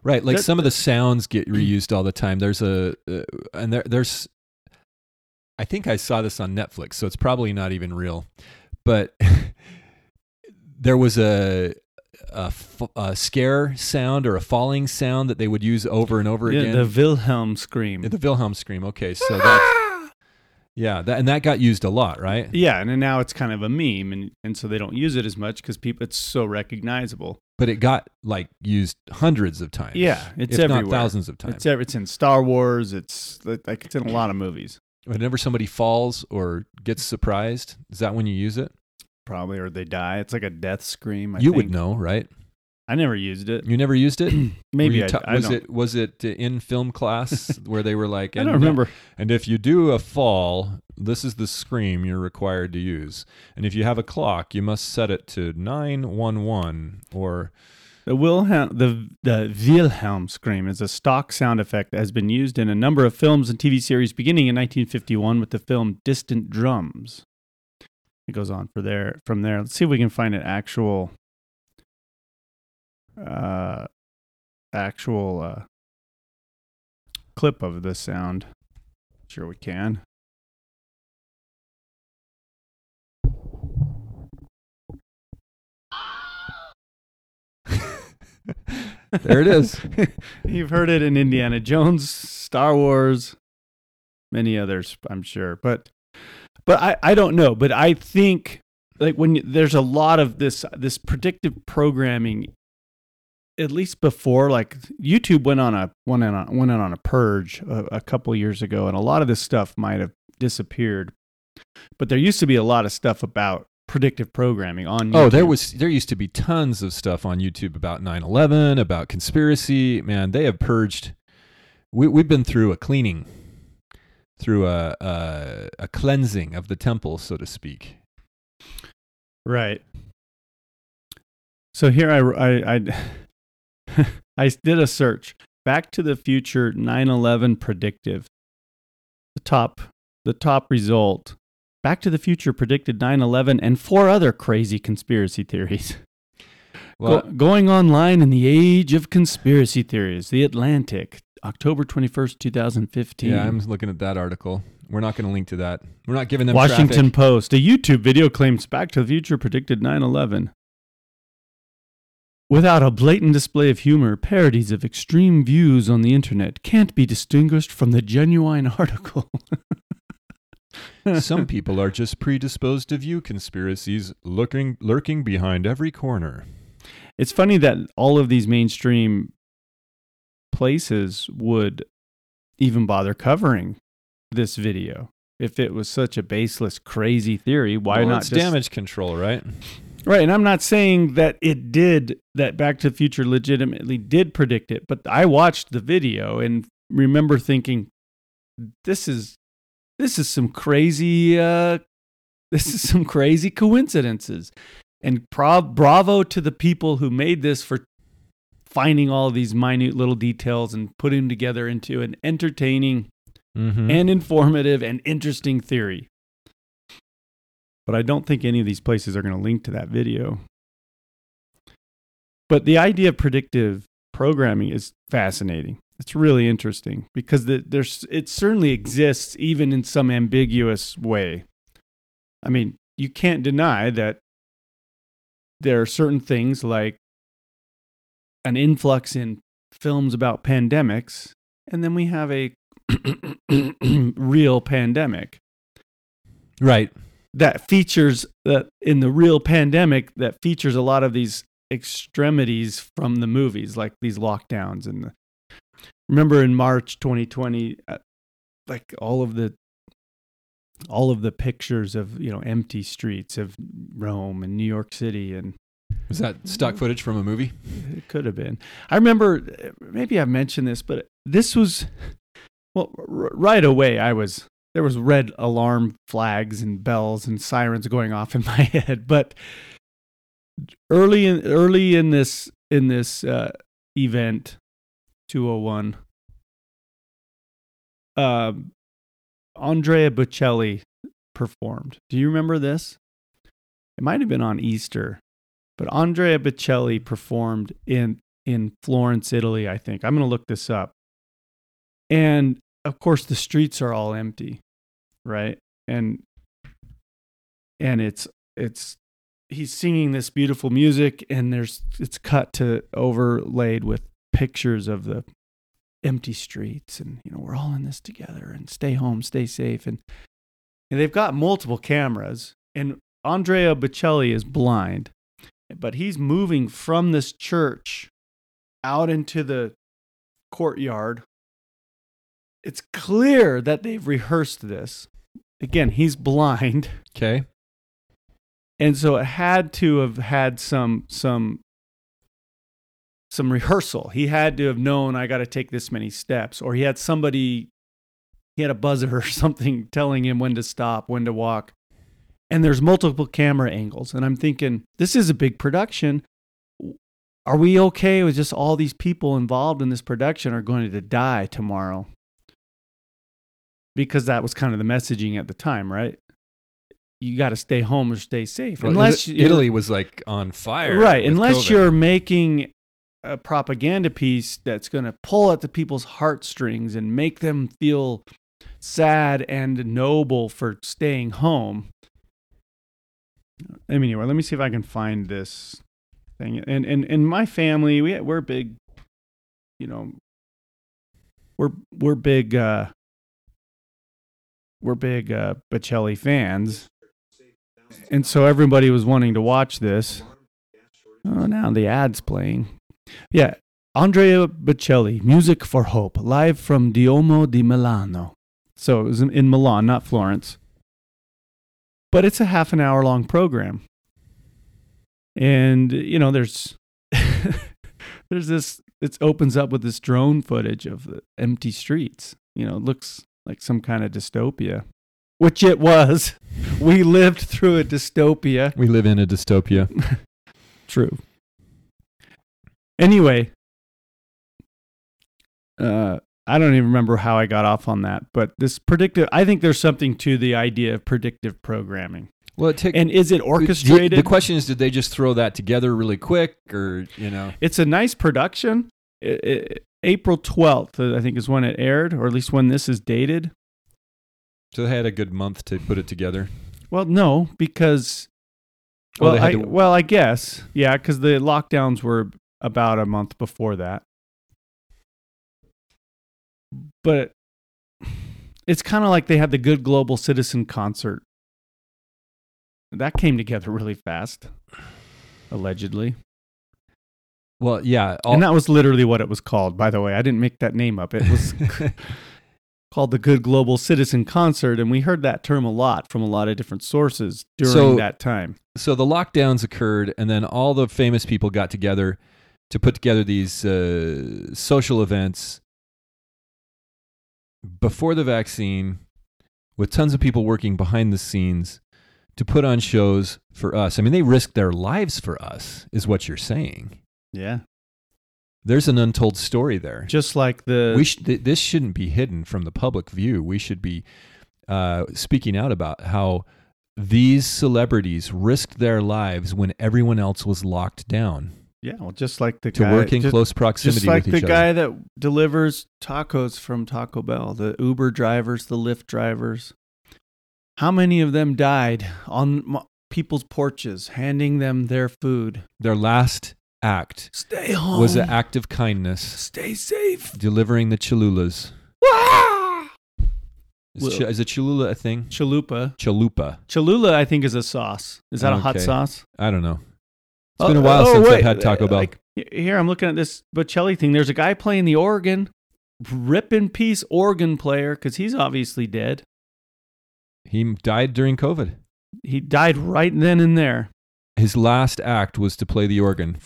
Right, like That- some of the sounds get <clears throat> reused all the time. There's a uh, and there there's I think I saw this on Netflix, so it's probably not even real. But <laughs> there was a a, f- a scare sound or a falling sound that they would use over and over yeah, again. the Wilhelm scream the Wilhelm scream. Okay, so that's <laughs> yeah, that, and that got used a lot, right? Yeah, and then now it's kind of a meme, and, and so they don't use it as much because people it's so recognizable. But it got like used hundreds of times. Yeah, it's if everywhere. not thousands of times. It's ev- it's in Star Wars. It's like like, it's in a lot of movies, Whenever somebody falls or gets surprised, is that when you use it? probably, or they die. It's like a death scream. I you would know, right? I never used it. You never used it? <clears throat> Maybe you I, I was don't. it was it in film class <laughs> where they were like, I and, don't remember. And if you do a fall, this is the scream you're required to use. And if you have a clock, you must set it to nine one one or The Wilhelm the the Wilhelm scream is a stock sound effect that has been used in a number of films and TV series beginning in 1951 with the film Distant Drums. It goes on for there from there. Let's see if we can find an actual uh actual uh clip of the sound. Sure we can. There it is. <laughs> You've heard it in Indiana Jones, Star Wars, many others, I'm sure. But but I, I don't know. But I think like when you- there's a lot of this this predictive programming, at least before, like YouTube went on a went on went on a purge a, a couple years ago, and a lot of this stuff might have disappeared. But there used to be a lot of stuff about predictive programming on. YouTube. Oh, there was there used to be tons of stuff on YouTube about 9/11, about conspiracy. Man, they have purged. We we've been through a cleaning, through a a, a cleansing of the temple, so to speak. Right. So here I I I, <laughs> I did a search. Back to the Future 9/11 predictive. The top the top result. Back to the Future predicted 9/11 and four other crazy conspiracy theories. Well, Go- going online in the age of conspiracy theories. The Atlantic, October 21st, 2015. yeah, I'm looking at that article. We're not going to link to that. We're not giving them Washington traffic. Post. A YouTube video claims Back to the Future predicted 9 11. Without a blatant display of humor, parodies of extreme views on the internet can't be distinguished from the genuine <laughs> article. Some people are just predisposed to view conspiracies lurking lurking behind every corner. It's funny that all of these mainstream places would even bother covering this video. If it was such a baseless, crazy theory, why Well, not it's just damage control, right? Right, and I'm not saying that it did that Back to the Future legitimately did predict it, but I watched the video and remember thinking this is this is some crazy uh <laughs> this is some crazy coincidences. And pro- bravo to the people who made this for finding all of these minute little details and putting them together into an entertaining Mm-hmm. and informative and interesting theory. But I don't think any of these places are going to link to that video. But the idea of predictive programming is fascinating. It's really interesting because the, there's it certainly exists even in some ambiguous way. I mean, you can't deny that there are certain things like an influx in films about pandemics, and then we have a <clears throat> real pandemic. right. that features that in the real pandemic that features a lot of these extremities from the movies, like these lockdowns and the. Remember in March 2020, uh, like all of the all of the pictures of you know empty streets of Rome and New York City and Was that stock footage from a movie? it could have been. I remember maybe I've mentioned this, but this was well r- right away. I was there was red alarm flags and bells and sirens going off in <laughs> my head. But early in early in this in this uh, event, two hundred one. Uh, Andrea Bocelli performed. Do you remember this? It might have been on Easter, but Andrea Bocelli performed in in Florence, Italy. I think I'm going to look this up. And of course, the streets are all empty, right? And and it's it's he's singing this beautiful music, and there's it's cut to overlaid with pictures of the empty streets and you know we're all in this together and stay home stay safe. And, and they've got multiple cameras and andrea bocelli is blind but he's moving from this church out into the courtyard. It's clear that they've rehearsed this. Again he's blind. Okay. and so it had to have had some some some rehearsal. He had to have known I got to take this many steps, or he had somebody, he had a buzzer <laughs> or something telling him when to stop, when to walk. And there's multiple camera angles, and I'm thinking this is a big production. Are we okay with just all these people involved in this production are going to die tomorrow? Because that was kind of the messaging at the time, right? You got to stay home or stay safe. Well, unless Italy- was like on fire. right unless COVID. you're making a propaganda piece that's going to pull at the people's heartstrings and make them feel sad and noble for staying home. I mean, anyway let me see if i can find this thing. And and in my family we we're big you know we're we're big uh we're big uh Bocelli fans. And so everybody was wanting to watch this. Oh, now the ad's playing. Yeah, Andrea Bocelli, Music for Hope, live from Duomo di Milano. So it was in- in Milan, not Florence. But it's a half an hour long program. And, you know, there's <laughs> there's this it opens up with this drone footage of the empty streets. You know, it looks like some kind of dystopia. Which it was. <laughs> We lived through a dystopia. we live in a dystopia. <laughs> True. Anyway, uh, I don't even remember how I got off on that, but this predictive, I think there's something to the idea of predictive programming. Well, it take, And is it orchestrated? The question is, did they just throw that together really quick, or you know? it's a nice production. I- I- April 12th, uh, I think, is when it aired, or at least when this is dated. So they had a good month to put it together. Well, no, because well, I, to- well, I guess yeah, because the lockdowns were about a month before that. But it's kind of like they had the Good Global Citizen concert. That came together really fast, allegedly, Well, yeah. All, and that was literally what it was called. By the way, I didn't make that name up. It was <laughs> called the Good Global Citizen Concert, and we heard that term a lot from a lot of different sources during So- that time. so the lockdowns occurred, and then all the famous people got together to put together these uh, social events before the vaccine, with tons of people working behind the scenes to put on shows for us. I mean, they risked their lives for us, is what you're saying. Yeah, There's an untold story there. just like the we sh- th- this shouldn't be hidden from the public view. We should be uh, speaking out about how these celebrities risked their lives when everyone else was locked down Yeah, well, just like the to guy, work in just, close proximity just like the each guy that delivers tacos from Taco Bell, the Uber drivers, the Lyft drivers. How many of them died on people's porches, handing them their food? Their last act Stay home. was an act of kindness, Stay safe. delivering the Cholulas. Is, ch- is a Cholula a thing? chalupa. Chalupa. Cholula, I think, is a sauce. Is that a hot sauce? I don't know. It's been a while oh, since wait, I've had Taco uh, Bell. like, here, I'm looking at this Bocelli thing. There's a guy playing the organ. Rip in peace, organ player, because he's obviously dead. he died during COVID. He died right then and there. His last act was to play the organ.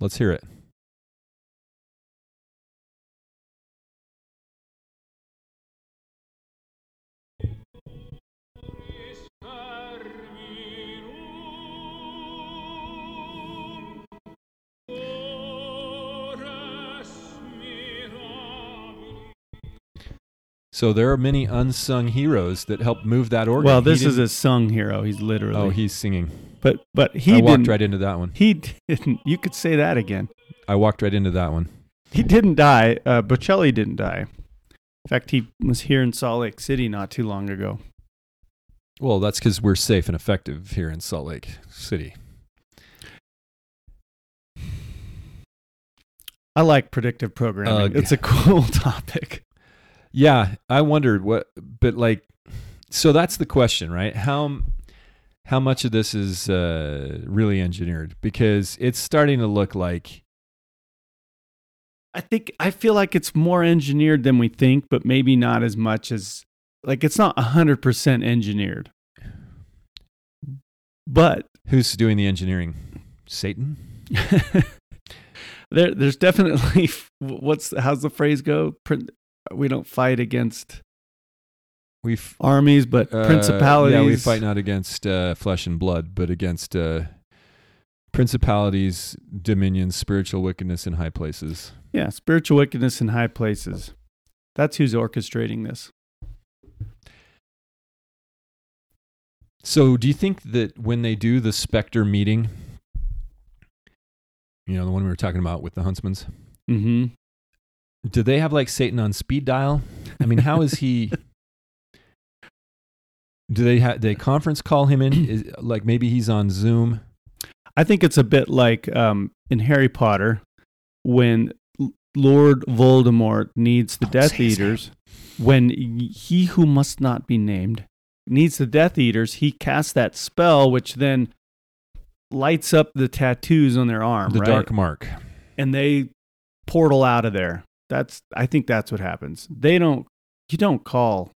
Let's hear it. So there are many unsung heroes that help move that organ. Well, this is a sung hero. He's literally. Oh, he's singing. but but he I walked right into that one. He didn't. You could say that again. I walked right into that one. He didn't die. Uh, Bocelli didn't die. In fact, he was here in Salt Lake City not too long ago. Well, that's because we're safe and effective here in Salt Lake City. I like predictive programming. Ugh. it's a cool <laughs> topic. Yeah, I wondered what, but like, so that's the question, right? How how much of this is uh, really engineered? Because it's starting to look like I think I feel like it's more engineered than we think, but maybe not as much as like it's not hundred percent engineered. But who's doing the engineering? Satan. <laughs> there, there's definitely <laughs> what's how's the phrase go? We don't fight against We f- armies, but uh, principalities. Yeah, we fight not against uh, flesh and blood, but against uh, principalities, dominions, spiritual wickedness in high places. Yeah, spiritual wickedness in high places. That's who's orchestrating this. So, do you think that when they do the Spectre meeting, you know, the one we were talking about with the Huntsmans, Mm-hmm. Do they have like Satan on speed dial? I mean, how is he? <laughs> Do they have they conference call him in? Is, like maybe he's on Zoom. I think it's a bit like um, in Harry Potter when Lord Voldemort needs the Don't Death Eaters. When he who must not be named needs the Death Eaters, he casts that spell, which then lights up the tattoos on their arm, the right? Dark Mark. and they portal out of there. That's I think that's what happens. They don't. You don't call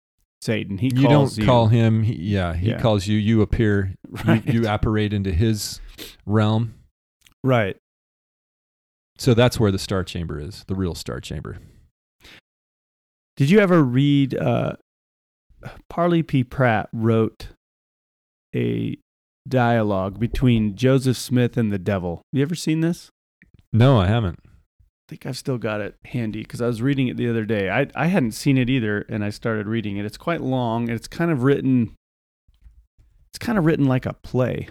Satan. He You don't call him. He, yeah, he Yeah. calls you. You appear. Right. <laughs> You, you apparate into his realm. right. So that's where the Star Chamber is, the real Star Chamber. Did you ever read? Uh, Parley P. Pratt wrote a dialogue between Joseph Smith and the devil. You ever seen this? No, I haven't. I think I've still got it handy because I was reading it the other day. I I hadn't seen it either, and I started reading it. It's quite long, and it's kind of written. It's kind of written like a play.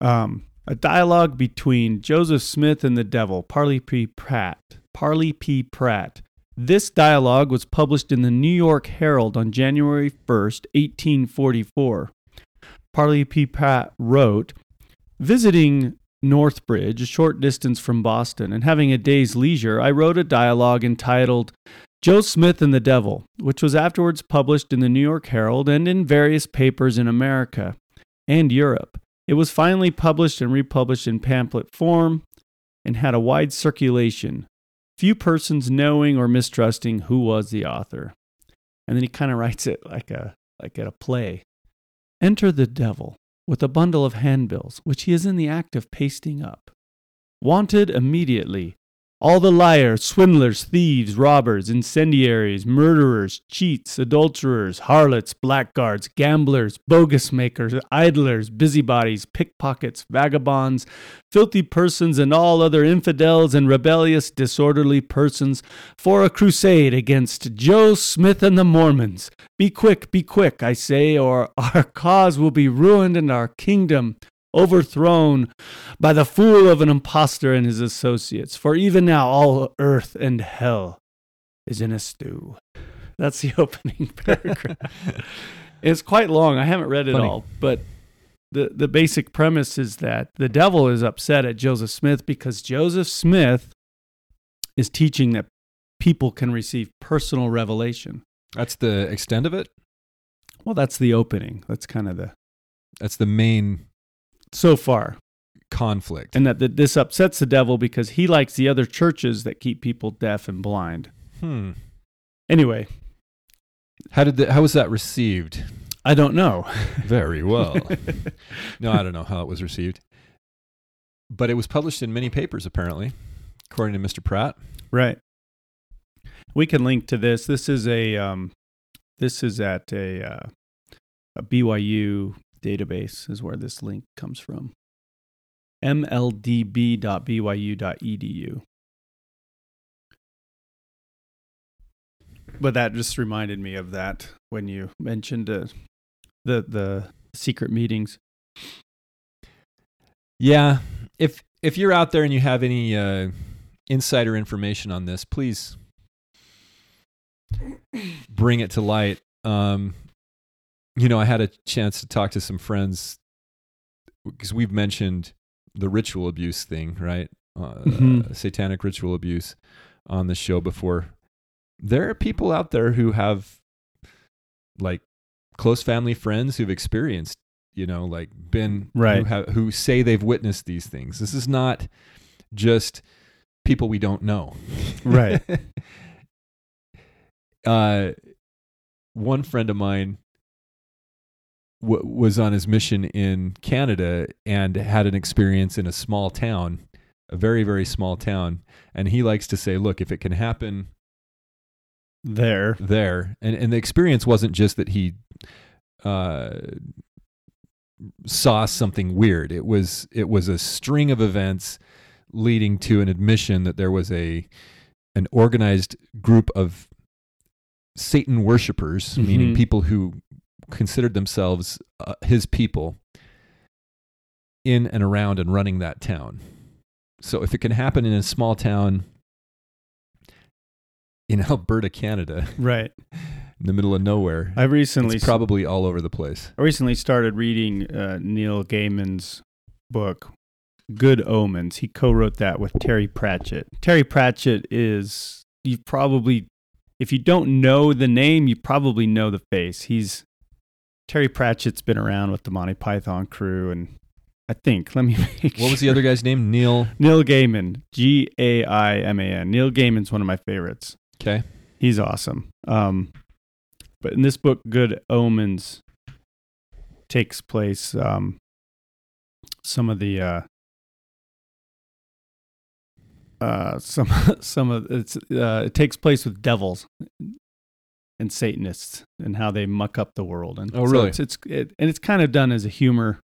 Um, a dialogue between Joseph Smith and the devil, Parley P. Pratt. Parley P. Pratt. This dialogue was published in the New York Herald on January 1st, 1844. Parley P. Pratt wrote, Visiting Northbridge, a short distance from Boston, and having a day's leisure, I wrote a dialogue entitled Joe Smith and the Devil, which was afterwards published in the New York Herald and in various papers in America and Europe. It was finally published and republished in pamphlet form and had a wide circulation, few persons knowing or mistrusting who was the author. And then he kind of writes it like a like at a play. Enter the devil with a bundle of handbills, which he is in the act of pasting up. Wanted immediately. All the liars, swindlers, thieves, robbers, incendiaries, murderers, cheats, adulterers, harlots, blackguards, gamblers, bogus makers, idlers, busybodies, pickpockets, vagabonds, filthy persons, and all other infidels and rebellious, disorderly persons for a crusade against Joe Smith and the Mormons. Be quick, be quick, I say, or <laughs> our cause will be ruined and our kingdom overthrown by the fool of an impostor and his associates. For even now all earth and hell is in a stew. That's the <laughs> opening paragraph. <laughs> it's quite long. I haven't read it Funny. all, but the the basic premise is that the devil is upset at Joseph Smith because Joseph Smith is teaching that people can receive personal revelation. That's the extent of it. Well, that's the opening. That's kind of the That's the main so far. conflict. And that, that this upsets the devil because he likes the other churches that keep people deaf and blind. hmm. Anyway, How did the, how was that received? I don't know. <laughs> Very well. <laughs> no, I don't know how it was received. But it was published in many papers apparently, according to Mr. Pratt. Right. We can link to this. This is a um, this is at a uh, a BYU database is where this link comes from. mldb.byu.edu. But that just reminded me of that when you mentioned uh, the the secret meetings. Yeah, if if you're out there and you have any uh, insider information on this, please bring it to light. Um, you know, I had a chance to talk to some friends because we've mentioned the ritual abuse thing, right? Uh, Mhm. satanic ritual abuse on the show before. There are people out there who have like close family friends who've experienced, you know, like been who, Right. have, who say they've witnessed these things. This is not just people we don't know. Right. <laughs> uh, one friend of mine w- was on his mission in Canada and had an experience in a small town, a very, very small town. And he likes to say, look, if it can happen There. there, and, and the experience wasn't just that he uh, saw something weird. It was it was a string of events leading to an admission that there was a an organized group of Satan worshippers, meaning Mhm. people who considered themselves uh, his people, in and around and running that town. So if it can happen in a small town in <laughs> Alberta, Canada, Right. in the middle of nowhere, I recently it's probably all over the place. I recently started reading uh, Neil Gaiman's book, Good Omens. He co-wrote that with Terry Pratchett. Terry Pratchett is you probably, if you don't know the name, you probably know the face. He's Terry Pratchett's been around with the Monty Python crew, and I think let me <laughs> make What was the other guy's name? Neil. Neil Gaiman, G A I M A N. Neil Gaiman's one of my favorites. Okay. He's awesome. Um, but in this book, Good Omens takes place. Um, some of the uh, uh, <laughs> some some of it's uh, it takes place with devils and Satanists and how they muck up the world. And Oh, so really? it's, it's it, and it's kind of done as a humor,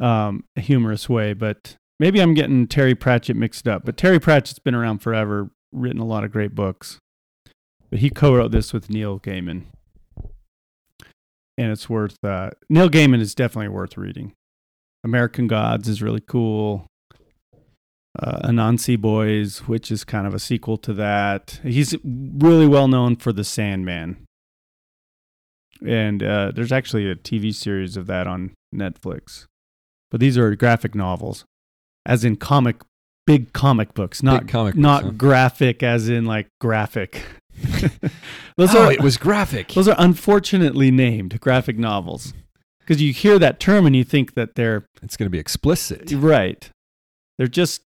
um, a humorous way. But maybe I'm getting Terry Pratchett mixed up. But Terry Pratchett's been around forever, written a lot of great books. But he co-wrote this with Neil Gaiman, and it's worth. Uh, Neil Gaiman is definitely worth reading. American Gods is really cool. Uh, Anansi Boys, which is kind of a sequel to that. He's really well known for The Sandman, and uh, there's actually a TV series of that on Netflix. But these are graphic novels, as in comic, big comic books, not Big comic not books, huh? graphic as in like graphic. <laughs> those oh, are it was graphic. those are unfortunately named graphic novels because you hear that term and you think that they're It's going to be explicit, right. They're just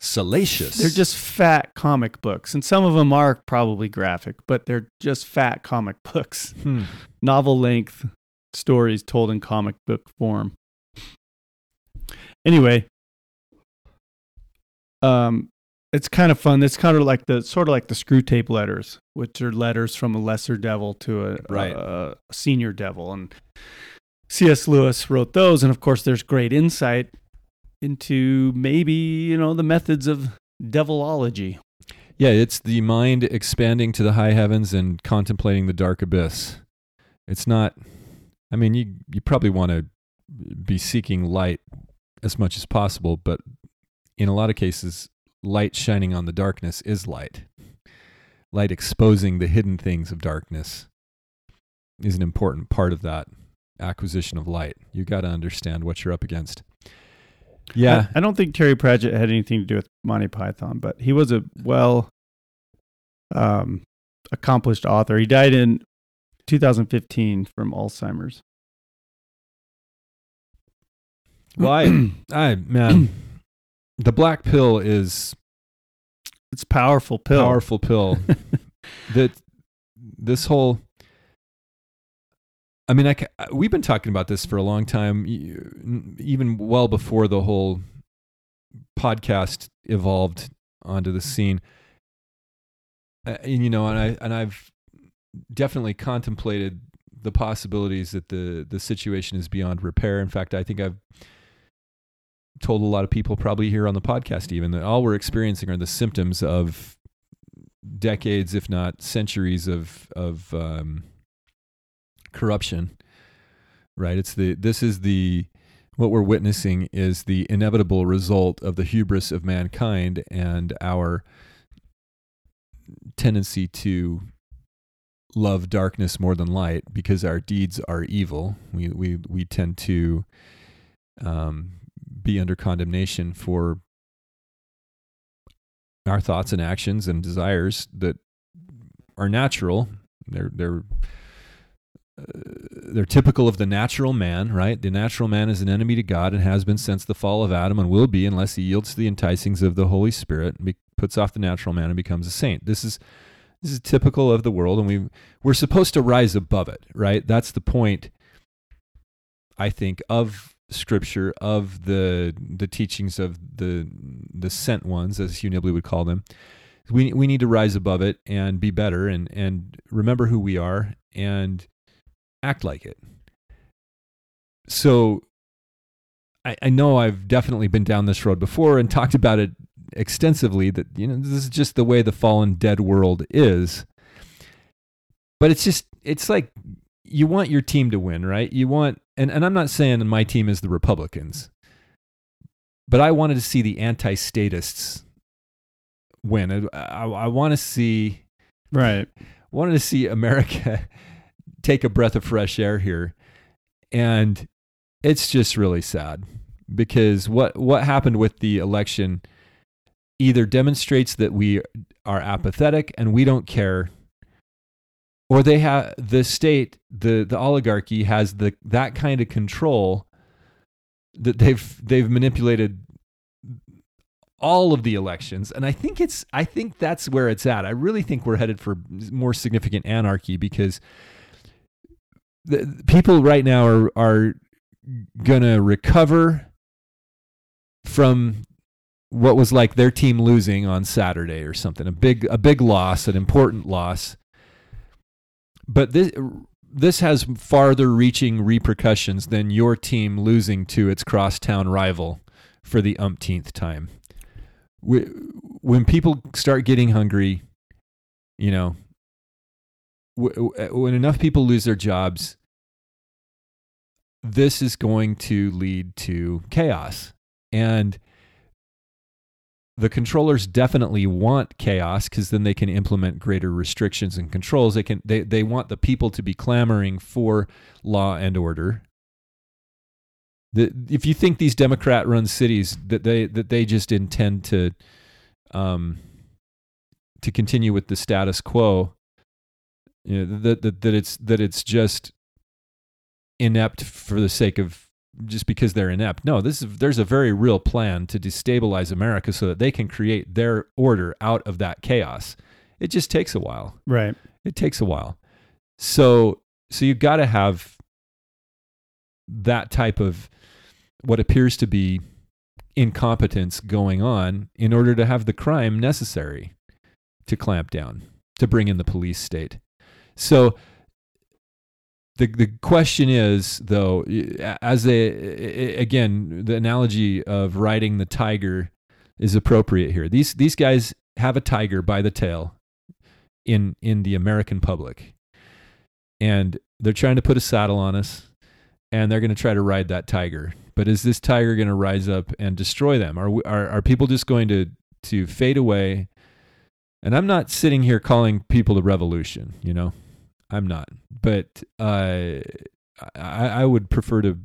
salacious. they're just fat comic books, and some of them are probably graphic, but they're just fat comic <laughs> books, Hmm. novel length stories told in comic book form. Anyway, um, it's kind of fun. It's kind of like the sort of like the Screwtape letters, which are letters from a lesser devil to a, Right. a, a senior devil, and C.S. Lewis wrote those, and of course, there's great insight into maybe you know the methods of devilology. Yeah, it's the mind expanding to the high heavens and contemplating the dark abyss. It's not. I mean, you you probably want to be seeking light as much as possible, but in a lot of cases, light shining on the darkness is light. Light exposing the hidden things of darkness is an important part of that acquisition of light. You got to understand what you're up against. Yeah, I, I don't think Terry Pratchett had anything to do with Monty Python, but he was a well um, accomplished author. He died in 2015 from Alzheimer's. Well, I, <clears throat> I man, the black pill is It's powerful pill. powerful pill. <laughs> that this whole I mean, I, we've been talking about this for a long time, even well before the whole podcast evolved onto the scene. And you know, and I and I've definitely contemplated the possibilities that the the situation is beyond repair. In fact, I think I've told a lot of people, probably here on the podcast, even that all we're experiencing are the symptoms of decades, if not centuries, of of um, corruption. Right? It's the this is the what we're witnessing is the inevitable result of the hubris of mankind and our tendency to love darkness more than light because our deeds are evil. We we we tend to um, be under condemnation for our thoughts and actions and desires that are natural. They're they're they're typical of the natural man, right? The natural man is an enemy to God and has been since the fall of Adam and will be unless he yields to the enticings of the Holy Spirit, and be, puts off the natural man and becomes a saint. This is this is typical of the world, and we we're supposed to rise above it, right? That's the point. I think of Scripture, of the the teachings of the the sent ones, as Hugh Nibley would call them. We we need to rise above it and be better, and and remember who we are, and act like it. So I, I know I've definitely been down this road before and <laughs> talked about it extensively that you know this is just the way the fallen dead world is but it's just it's like you want your team to win right you want and, and i'm not saying my team is the republicans but i wanted to see the anti-statists win i, I, I want to see Right. wanted to see America take a breath of fresh air here. And it's just really sad because what, what happened with the election either demonstrates that we are apathetic and we don't care, or they have the state, the, the oligarchy has the, that kind of control that they've, they've manipulated all of the elections and i think it's i think that's where it's at i really think we're headed for more significant anarchy because the, people right now are are gonna recover from what was like their team losing on saturday or something a big a big loss an important loss. But this this has farther reaching repercussions than your team losing to its crosstown rival for the umpteenth time. When people start getting hungry, you know, when enough people lose their jobs, this is going to lead to chaos. And the controllers definitely want chaos because then they can implement greater restrictions and controls. They can they, they want the people to be clamoring for law and order the, if you think these Democrat run cities that they that they just intend to um to continue with the status quo, you know, that, that that it's that it's just inept for the sake of just because they're inept. No, this is there's a very real plan to destabilize America so that they can create their order out of that chaos. It just takes a while. Right. It takes a while. So so you've got to have that type of what appears to be incompetence going on in order to have the crime necessary to clamp down, to bring in the police state. So the the question is though as a again the analogy of riding the tiger is appropriate here. These these guys have a tiger by the tail in in the American public. And they're trying to put a saddle on us and they're going to try to ride that tiger but is this tiger going to rise up and destroy them? Are, we, are are people just going to to fade away? And I'm not sitting here calling people to revolution. You know, I'm not. But uh, I I would prefer to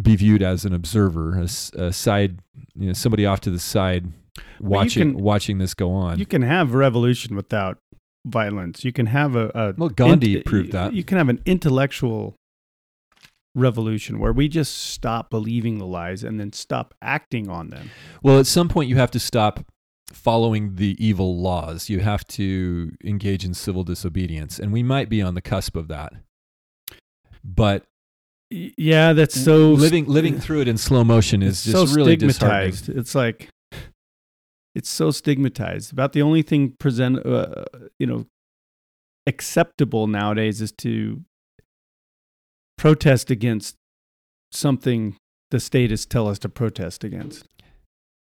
be viewed as an observer, a, a side, you know, somebody off to the side, watching can- watching this go on. You can have revolution without violence. You can have a, a well, Gandhi proved that. You can have an intellectual revolution where we just stop believing the lies and then stop acting on them. Well, at some point, you have to stop following the evil laws. You have to engage in civil disobedience, and we might be on the cusp of that. But Yeah, that's so living living through it in slow motion is just so really stigmatized. It's like it's so stigmatized. About the only thing present, uh, you know, acceptable nowadays is to protest against something the statists tell us to protest against.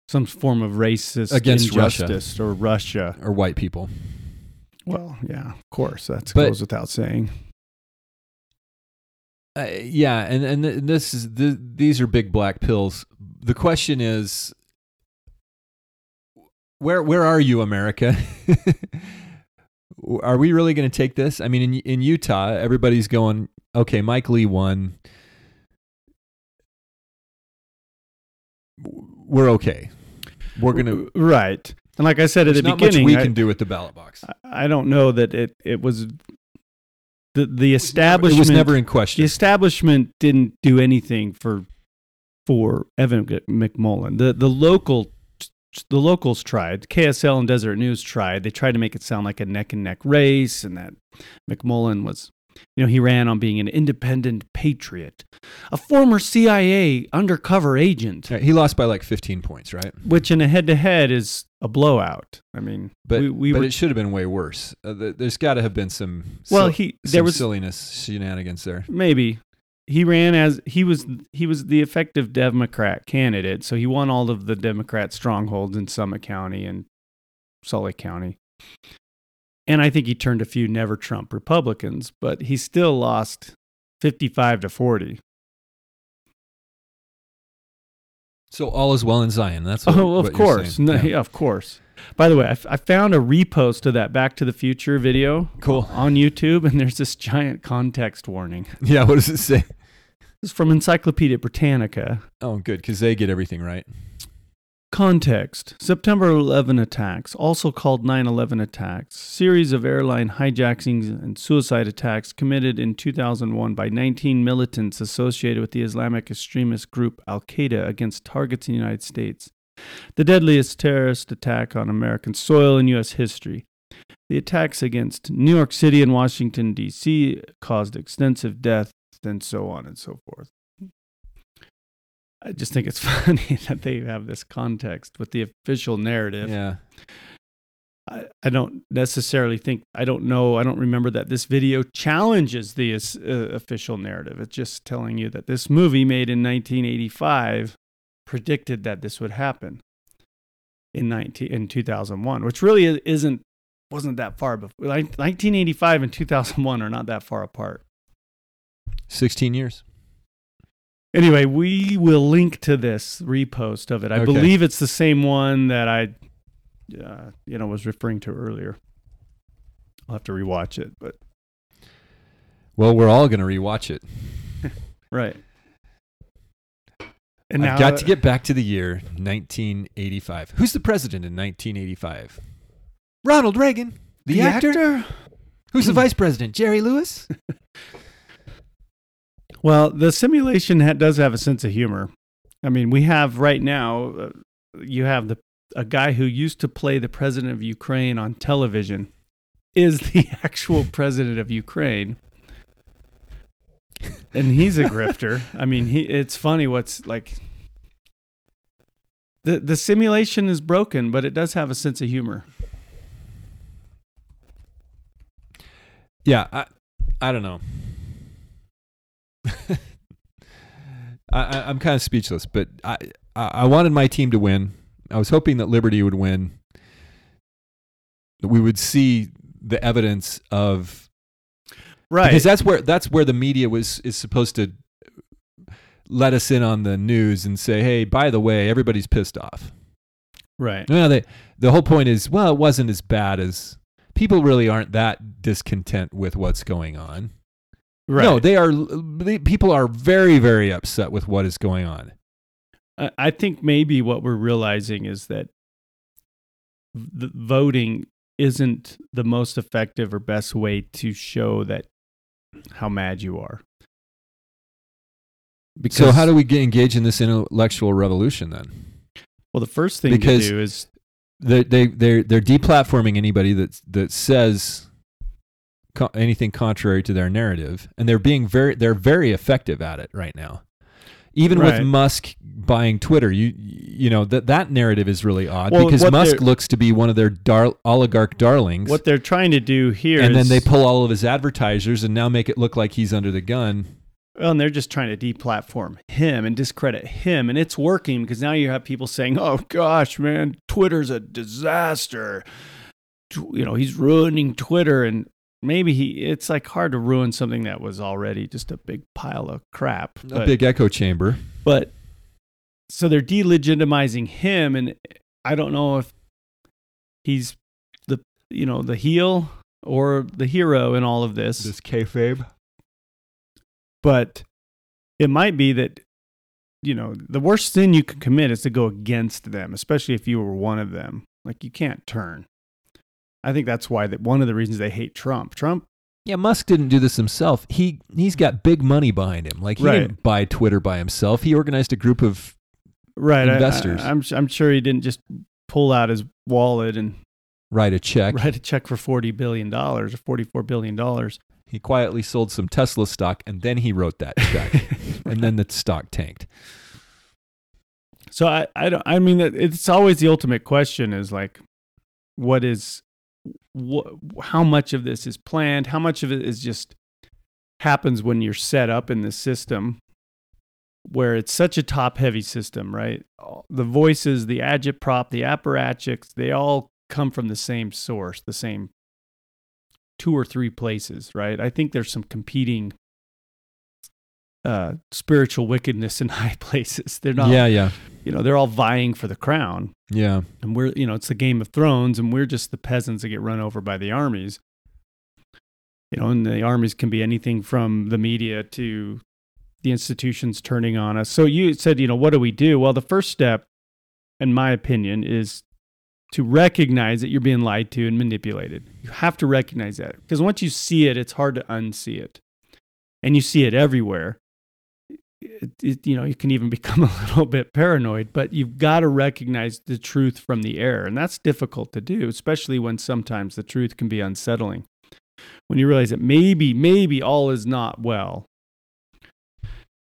Some form of racist Against Russia. or Russia. Or white people. Well, yeah, of course, that goes without saying. Uh, yeah, and and th- this is th- these are big black pills. The question is, where where are you, America? <laughs> are we really going to take this? I mean, in in Utah, everybody's going, okay, Mike Lee won. We're okay. We're gonna. right. And like I said at the not much beginning, we I- can do with the ballot box. I don't know that it, it was the the It was never- establishment. It was never in question. the establishment didn't do anything for for Evan McMullin. The the local the locals tried. KSL and Deseret News tried. They tried to make it sound like a neck and neck race, and that McMullin was, you know, he ran on being an independent patriot, a former CIA undercover agent, Yeah, He lost by like 15 points, right? which in a head to head is a blowout. I mean, But we, we but were it should have been way worse. Uh, th- there's got to have been some well. sil- He there was silliness shenanigans there. maybe he ran as he was he was the effective democrat candidate so he won all of the democrat strongholds in summit county and lake county and i think he turned a few never trump republicans but he still lost 55 to 40 So all is well in Zion. That's what, oh of what course saying. no, Yeah. yeah, of course by the way I, f- I found a repost of that back to the future video Cool. on youtube and there's this giant context warning <laughs> Yeah. What does it say? this is from encyclopedia britannica Oh, good, because they get everything right. Context September 11 attacks, also called 9 11 attacks, series of airline hijackings and suicide attacks committed in 2001 by 19 militants associated with the Islamic extremist group Al Qaeda against targets in the United States. The deadliest terrorist attack on American soil in U.S. history. The attacks against New York City and Washington, D.C. caused extensive death and so on and so forth. I just think it's <laughs> funny that they have this context with the official narrative. Yeah. I, I don't necessarily think, I don't know, I don't remember that this video challenges the uh, official narrative. It's just telling you that this movie made in 1985 predicted that this would happen in 19, in 2001, which really isn't, wasn't that far before. Like 1985 and 2001 are not that far apart. 16 years. Anyway, we will link to this repost of it. I Okay. believe it's the same one that I, uh, you know, was referring to earlier. I'll have to rewatch it, but Well, we're all going to rewatch it. <laughs> right. And I've got to get back to the year 1985. Who's the president in 1985? Ronald Reagan. The, actor? Who's the <clears throat> vice president? Jerry Lewis? <laughs> Well, the simulation ha- does have a sense of humor. I mean, we have right now, uh, you have the a guy who used to play the president of Ukraine on television is the <laughs> actual president of Ukraine. And he's a grifter. <laughs> I mean, he it's funny what's like the the simulation is broken, but it does have a sense of humor. Yeah, I, I don't know. <laughs> I, I'm kind of speechless, but I, I, I wanted my team to win. I was hoping that Liberty would win. That we would see the evidence of Right. because that's where that's where the media was is supposed to let us in on the news and say, hey, by the way, everybody's pissed off. right. No, they, the whole point is, well, it wasn't as bad as people really aren't that discontent with what's going on. Right. No, they are. they- People are very, very upset with what is going on. I I think maybe what we're realizing is that voting isn't the most effective or best way to show that how mad you are. so how do we get engaged in this intellectual revolution then? Well, the first thing Because- to do is They they they're they're deplatforming anybody that that says co- anything contrary to their narrative, and they're being very they're very effective at it right now. Even Right. with Musk buying Twitter, you you know that that narrative is really odd Well, because Musk looks to be one of their dar- oligarch darlings. what they're trying to do here. and then they pull all of his advertisers and now make it look like he's under the gun. Well, and they're just trying to deplatform him and discredit him, and it's working because now you have people saying, "Oh gosh, man, Twitter's a disaster." You know, he's ruining Twitter, and maybe he. It's like hard to ruin something that was already just a big pile of crap. A big echo chamber. but so they're delegitimizing him, and I don't know if he's the you know the heel or the hero in all of this. this. kayfabe. but it might be that you know the worst sin you can commit is to go against them especially if you were one of them like you can't turn i think that's why that one of the reasons they hate trump trump Yeah, Musk didn't do this himself. He he's got big money behind him. Like he Right. didn't buy Twitter by himself. He organized a group of right Investors. I, am I'm sure he didn't just pull out his wallet and write a check. write a check for 40 billion dollars or 44 billion dollars He quietly sold some Tesla stock and then he wrote that check. <laughs> and then the stock tanked. So I, I don't I mean that it's always the ultimate question is like what is what how much of this is planned? How much of it is just happens when you're set up in the system where it's such a top heavy system right? The voices the agitprop the apparatchiks they all come from the same source the same two or three places right? I think there's some competing uh spiritual wickedness in <laughs> high places. They're not Yeah, yeah. you know they're all vying for the crown. Yeah. and we're you know it's the game of thrones and we're just the peasants that get run over by the armies. You know and the armies can be anything from the media to the institutions turning on us. So you said you know what do we do? Well the first step in my opinion is to recognize that you're being lied to and manipulated. You have to recognize that because once you see it it's hard to unsee it. And you see it everywhere it, it, you know you can even <laughs> become a little bit paranoid but you've got to recognize the truth from the error and that's difficult to do especially when sometimes the truth can be unsettling. When you realize that maybe maybe all is not well.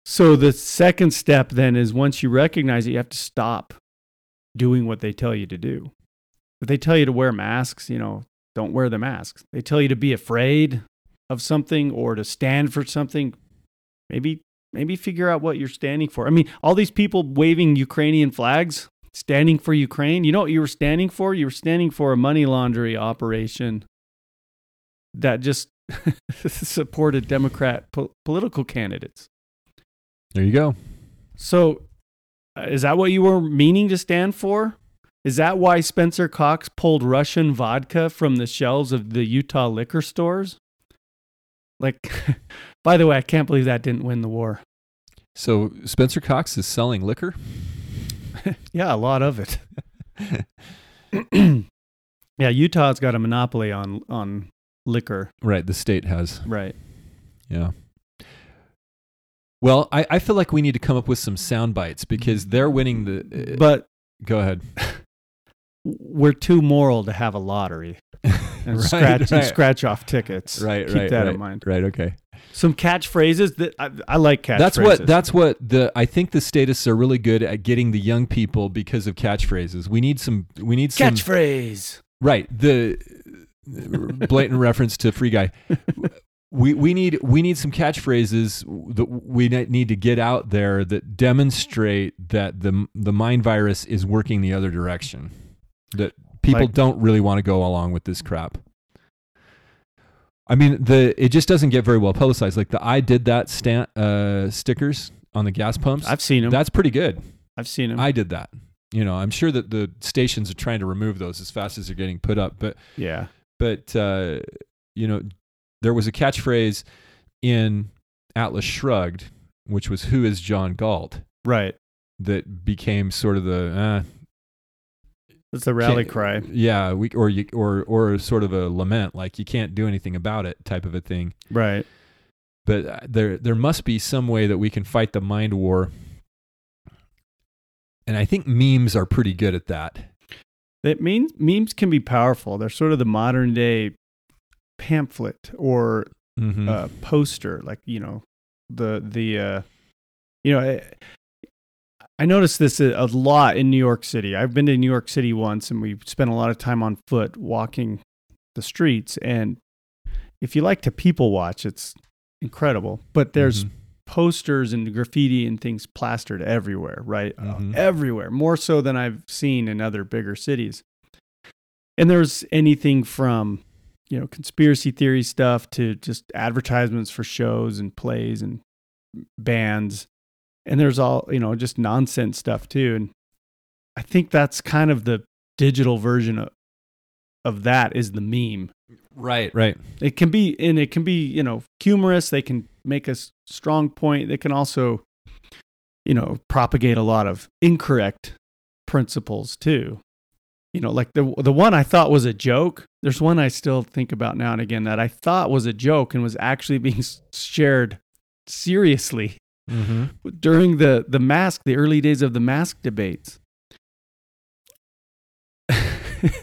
So the second step then is once you recognize it you have to stop doing what they tell you to do. If they tell you to wear masks you know don't wear the masks. They tell you to be afraid of something or to stand for something maybe maybe figure out what you're standing for. I mean, all these people waving Ukrainian flags, standing for Ukraine. You know what you were standing for? You were standing for a money laundering operation that just <laughs> supported Democrat po- political candidates. There you go. So, uh, is that what you were meaning to stand for? Is that why Spencer Cox pulled Russian vodka from the shelves of the Utah liquor stores? Like, <laughs> by the way, I can't believe that didn't win the war. So Spencer Cox is selling liquor. <laughs> Yeah, a lot of it. <clears throat> <clears throat> yeah, Utah's got a monopoly on on liquor, Right, the state has. right? Yeah. Well, I, I feel like we need to come up with some sound bites because they're winning the. Uh, But go ahead. <laughs> we're too moral to have a lottery <laughs> and Right, scratch and scratch off tickets. Right, Keep right, that right, in mind. Right. Okay. Some catchphrases that I, I like catchphrases. That's what. That's what the. I think the statists are really good at getting the young people because of catchphrases. We need some. We need some. catchphrase. Right. The blatant reference to Free Guy. We we need we need some catchphrases that we need to get out there that demonstrate that the the mind virus is working the other direction. That people Like- don't really want to go along with this crap. I mean, the it just doesn't get very well publicized. Like the I did that stamp uh, stickers on the gas pumps. I've seen them. That's pretty good. I've seen them. I did that. You know, I'm sure that the stations are trying to remove those as fast as they're getting put up, but yeah. but uh, you know, there was a catchphrase in Atlas Shrugged, which was "Who is John Galt?" Right. that became sort of the uh, It's a rally cry. Yeah, we or you or or sort of a lament, like you can't do anything about it, type of a thing. Right. But uh, there there must be some way that we can fight the mind war, and I think memes are pretty good at that. That means memes can be powerful. They're sort of the modern day pamphlet or Mm-hmm. uh, poster, like you know, the the uh, you know, I, I noticed this a, lot in New York City. I've been to New York City once, and we spent a lot of time on foot walking the streets. And if you like to people watch, it's incredible. But there's Mhm. posters and graffiti and things plastered everywhere, right? Uh, Mhm. everywhere, more so than I've seen in other bigger cities. And there's anything from, you know, conspiracy theory stuff to just advertisements for shows and plays and bands. And there's all, you know, just nonsense stuff too. And I think that's kind of the digital version of, of that is the meme. right, right. It can be, and it can be, you know, humorous. They can make a strong point. They can also, you know, propagate a lot of incorrect principles too. You know, like the the one I thought was a joke. There's one I still think about now and again that I thought was a joke and was actually being shared seriously Mm-hmm. during the the mask, the early days of the mask debates. <laughs>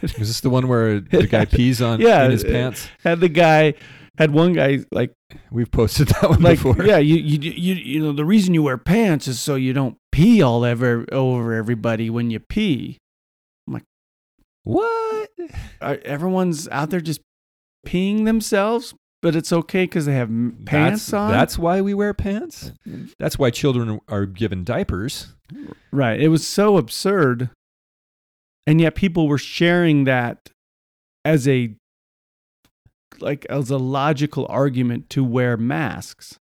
Is this the one where the guy <laughs> pees on Yeah, in his pants? had the guy had one guy like We've posted that one like before. yeah you, you you you know the reason you wear pants is so you don't pee all over over everybody when you pee Like What? Are- everyone's out there just peeing themselves but it's okay because they have m- pants that's, on That's why we wear pants. That's why children are given diapers. right it was so absurd and yet people were sharing that as a like as a logical argument to wear masks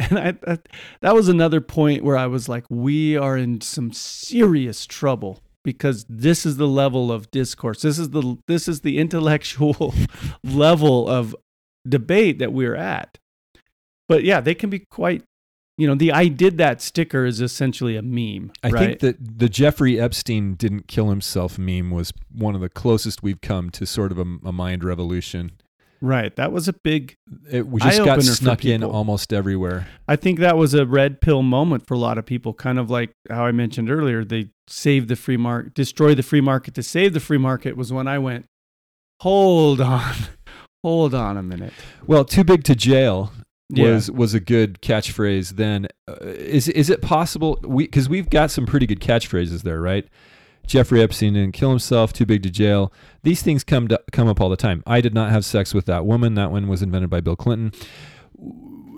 <laughs> and I, that that was another point where I was like, we are in some serious trouble because this is the level of discourse. This is the this is the intellectual <laughs> level of debate that we're at. But yeah, they can be quite. You know, the "I did that" sticker is essentially a meme, I right? think that the Jeffrey Epstein didn't kill himself meme was one of the closest we've come to sort of a, a mind revolution. right. That was a big. It we just got snuck in almost everywhere. I think that was a red pill moment for a lot of people, kind of like how I mentioned earlier. They saved the free market, destroy the free market to save the free market was when I went, hold on, <laughs> hold on a minute. Well, too big to jail Yeah. was was a good catchphrase. Then uh, is is it possible we because we've got some pretty good catchphrases there, right? Jeffrey Epstein didn't kill himself. Too big to jail. These things come to, come up all the time. I did not have sex with that woman. That one was invented by Bill Clinton.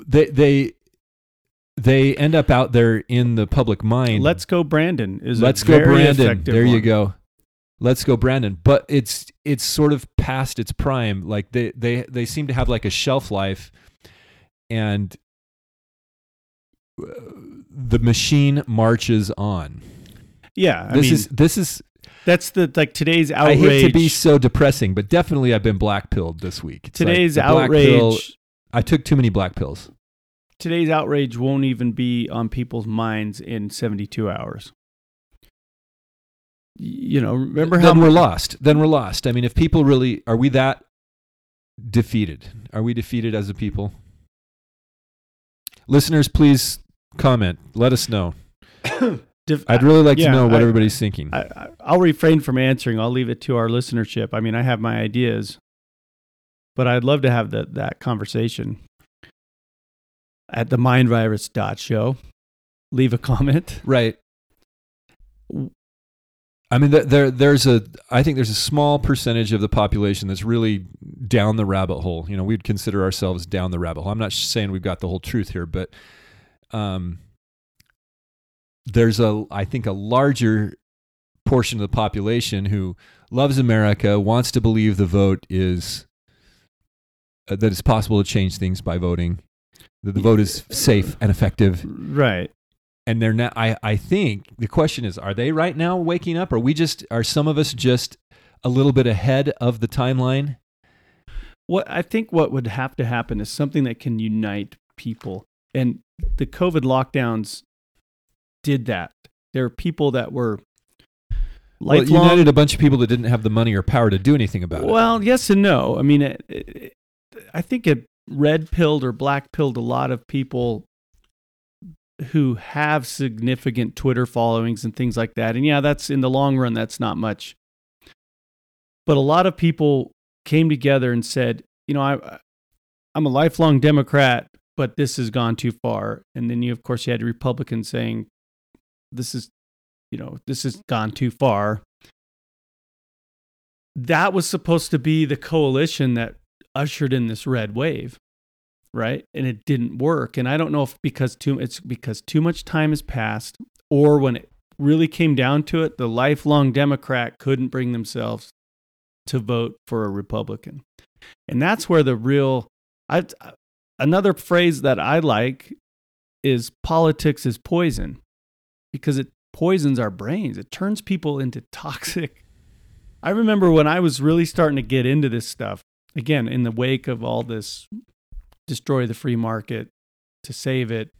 They they they end up out there in the public mind. Let's go, Brandon. Is Let's go, Brandon. There you go. Let's go, Brandon. But it's it's sort of past its prime. Like they they they seem to have like a shelf life, and uh, the machine marches on. Yeah, I this mean, is this is. that's the like today's I outrage. hate to be so depressing, but definitely I've been black pilled this week. It's today's the black pill- outrage. I took too many black pills. Today's outrage won't even be on people's minds in 72 hours. Y- You know, remember how then we're lost. Then we're lost. I mean, if people really are we that defeated? Are we defeated as a people? Listeners, please comment. Let us know. <coughs> Dif- I'd really like yeah, to know what I- everybody's thinking. I, I, I'll refrain from answering. I'll leave it to our listenership. I mean, I have my ideas, but I'd love to have that that conversation at the mindvirus dot show. Leave a comment. right. I mean, th- there there's a I think there's a small percentage of the population that's really down the rabbit hole. You know, we'd consider ourselves down the rabbit hole. I'm not saying we've got the whole truth here, but um, there's a I think a larger portion of the population who loves America, wants to believe the vote is uh, that it's possible to change things by voting, that the vote is safe and effective, Right. And they're now. I I think the question is, are they right now waking up? Are we just? Are some of us just a little bit ahead of the timeline? What I think what would have to happen is something that can unite people. And the COVID lockdowns did that. There are people that were Well, lifelong. united a bunch of people that didn't have the money or power to do anything about it. well, yes and no. I mean, it, it, I think it red pilled or black pilled a lot of people who have significant Twitter followings and things like that. And yeah, that's in the long run, that's not much. But a lot of people came together and said, you know, I, I'm a lifelong Democrat, but this has gone too far. And then you, of course, you had Republicans saying, this is, you know, this has gone too far. That was supposed to be the coalition that ushered in this red wave, right? And it didn't work. And I don't know if because too it's because too much time has passed, or when it really came down to it, the lifelong Democrat couldn't bring themselves to vote for a Republican. And that's where the real I another phrase that I like is politics is poison because it poisons our brains. It turns people into <laughs> toxic. I remember when I was really starting to get into this stuff, again, in the wake of all this destroy the free market to save it.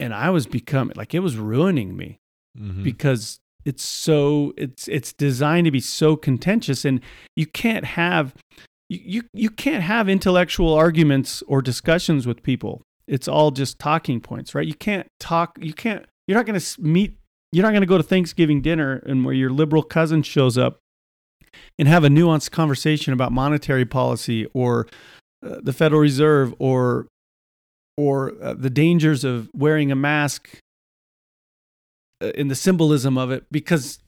And I was becoming like it was ruining me Mhm. because it's so it's it's designed to be so contentious and you can't have you, you you can't have intellectual arguments or discussions with people it's all just talking points right you can't talk you can't you're not going to meet you're not going to go to thanksgiving dinner and where your liberal cousin shows up and have a nuanced conversation about monetary policy or uh, the federal reserve or or uh, the dangers of wearing a mask uh, in the symbolism of it because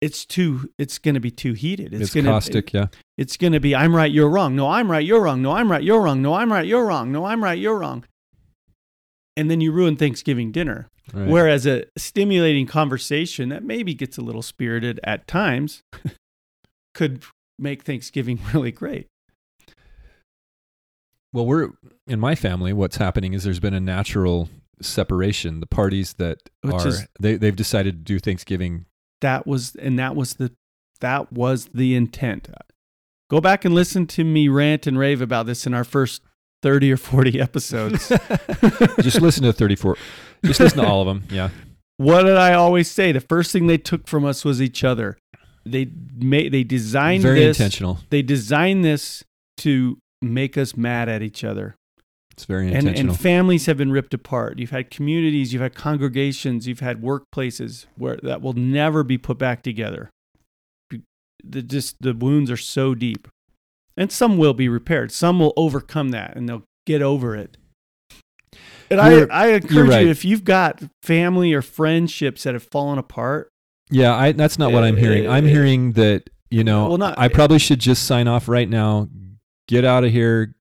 it's too it's going to be too heated. It's, gonna caustic, yeah. it's going to be i'm right you're wrong. No i'm right you're wrong. No i'm right you're wrong. No i'm right you're wrong. No i'm right you're wrong. And then you ruin thanksgiving dinner. Right. whereas a stimulating conversation that maybe gets a little spirited at times <laughs> could make thanksgiving <laughs> really great Well, we're in my family. What's happening is there's been a natural separation. The parties that Which are is- they they've decided to do Thanksgiving. that was and that was the that was the intent go back and listen to me rant and rave about this in our first 30 or 40 episodes <laughs> <laughs> Just listen to 34. Just listen to all of them. Yeah. what did i always say the first thing they took from us was each other they made they designed Very this intentional. they designed this to make us mad at each other It's very and, intentional. and families have been ripped apart. You've had communities, you've had congregations, you've had workplaces where that will never be put back together. The just the wounds are so deep, and some will be repaired. Some will overcome that and they'll get over it. And You're- I, I encourage right. you if you've got family or friendships that have fallen apart, yeah, I, that's not what I'm hearing. I'm hearing that you know well, not- I probably should just sign off right now. Get out of here.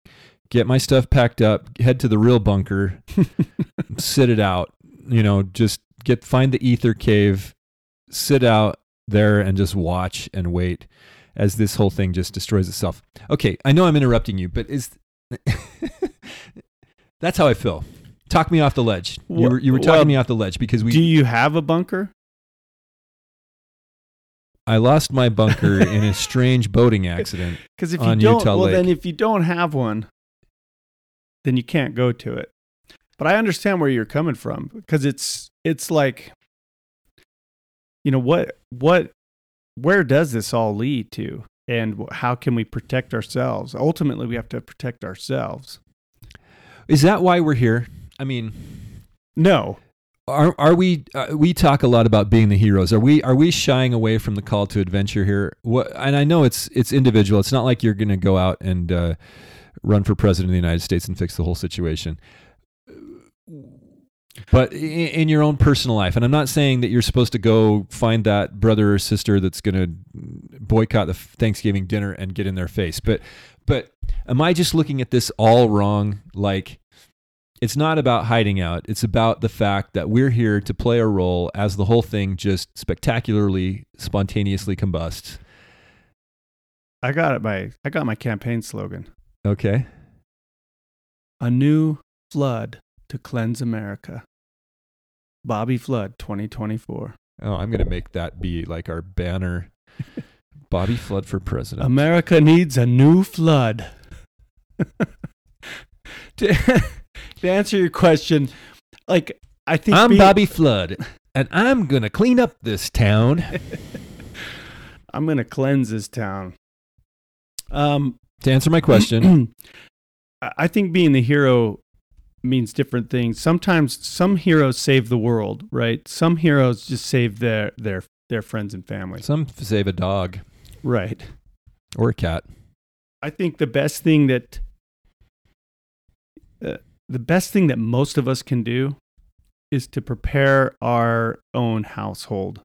Get my stuff packed up. Head to the real bunker. <laughs> sit it out. You know, just get find the ether cave, sit out there and just watch and wait as this whole thing just destroys itself. Okay, I know I'm interrupting you, but is <laughs> that's how I feel. Talk me off the ledge. You were you were talking well, me off the ledge because we do you have a bunker? I lost my bunker in a strange boating accident. <laughs> Because if you on don't, Utah well, then if you don't have one, then you can't go to it. But I understand where you're coming from because it's it's like, you know what what where does this all lead to, and how can we protect ourselves? Ultimately, we have to protect ourselves. Is that why we're here? I mean, No, are are we uh, we talk a lot about being the heroes. Are we are we shying away from the call to adventure here? What and i know it's it's individual. It's not like you're going to go out and uh, run for president of the united states and fix the whole situation. But in, in your own personal life and i'm not saying that you're supposed to go find that brother or sister that's going to boycott the thanksgiving dinner and get in their face but but am i just looking at this all wrong? Like it's not about hiding out. It's about the fact that we're here to play a role as the whole thing just spectacularly, spontaneously combusts. I got it. My I got my campaign slogan: Okay. "A new flood to cleanse America." Bobby Flood, 2024. Oh, I'm going to make that be like our banner. <laughs> Bobby Flood for president. America needs a new flood. <laughs> to, answer your question, like I think I'm being- Bobby Flood. and I'm gonna clean up this town. <laughs> I'm gonna cleanse this town. Um, to answer my question, <clears throat> I I think being the hero means different things. Sometimes some heroes save the world, right? Some heroes just save their their their friends and family. some save a dog Right. or a cat. I think the best thing that uh, the best thing that most of us can do is to prepare our own household.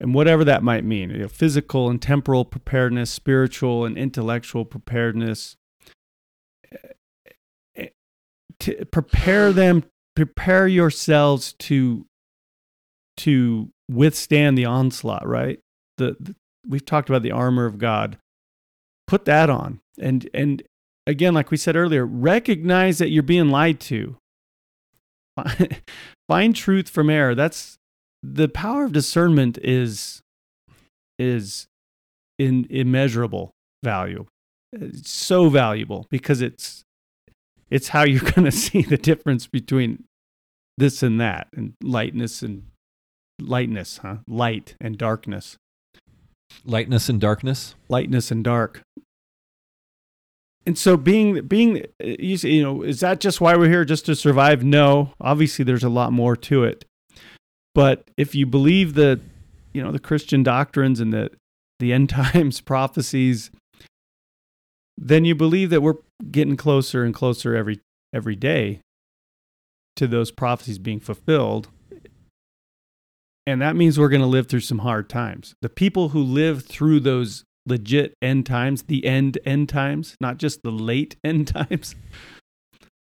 And whatever that might mean, you know, physical and temporal preparedness, spiritual and intellectual preparedness, eh, to prepare them, prepare yourselves to to withstand the onslaught. Right? The, the we've talked about the armor of God. Put that on, and and again, like we said earlier, recognize that you're being lied to. <laughs> Find truth from error. That's the power of discernment is is in immeasurable value. It's so valuable because it's it's how you're <laughs> going to see the difference between this and that and lightness and lightness, huh? Light and darkness. Lightness and darkness. lightness and dark. And so being being uh, you you know, is that just why we're here just to survive? No. Obviously there's a lot more to it. But if you believe the you know, the Christian doctrines and the the end <laughs> times prophecies, then you believe that we're getting closer and closer every every day to those prophecies being fulfilled. And that means we're going to live through some hard times. The people who live through those legit end times, the end end times, not just the late <laughs> end times,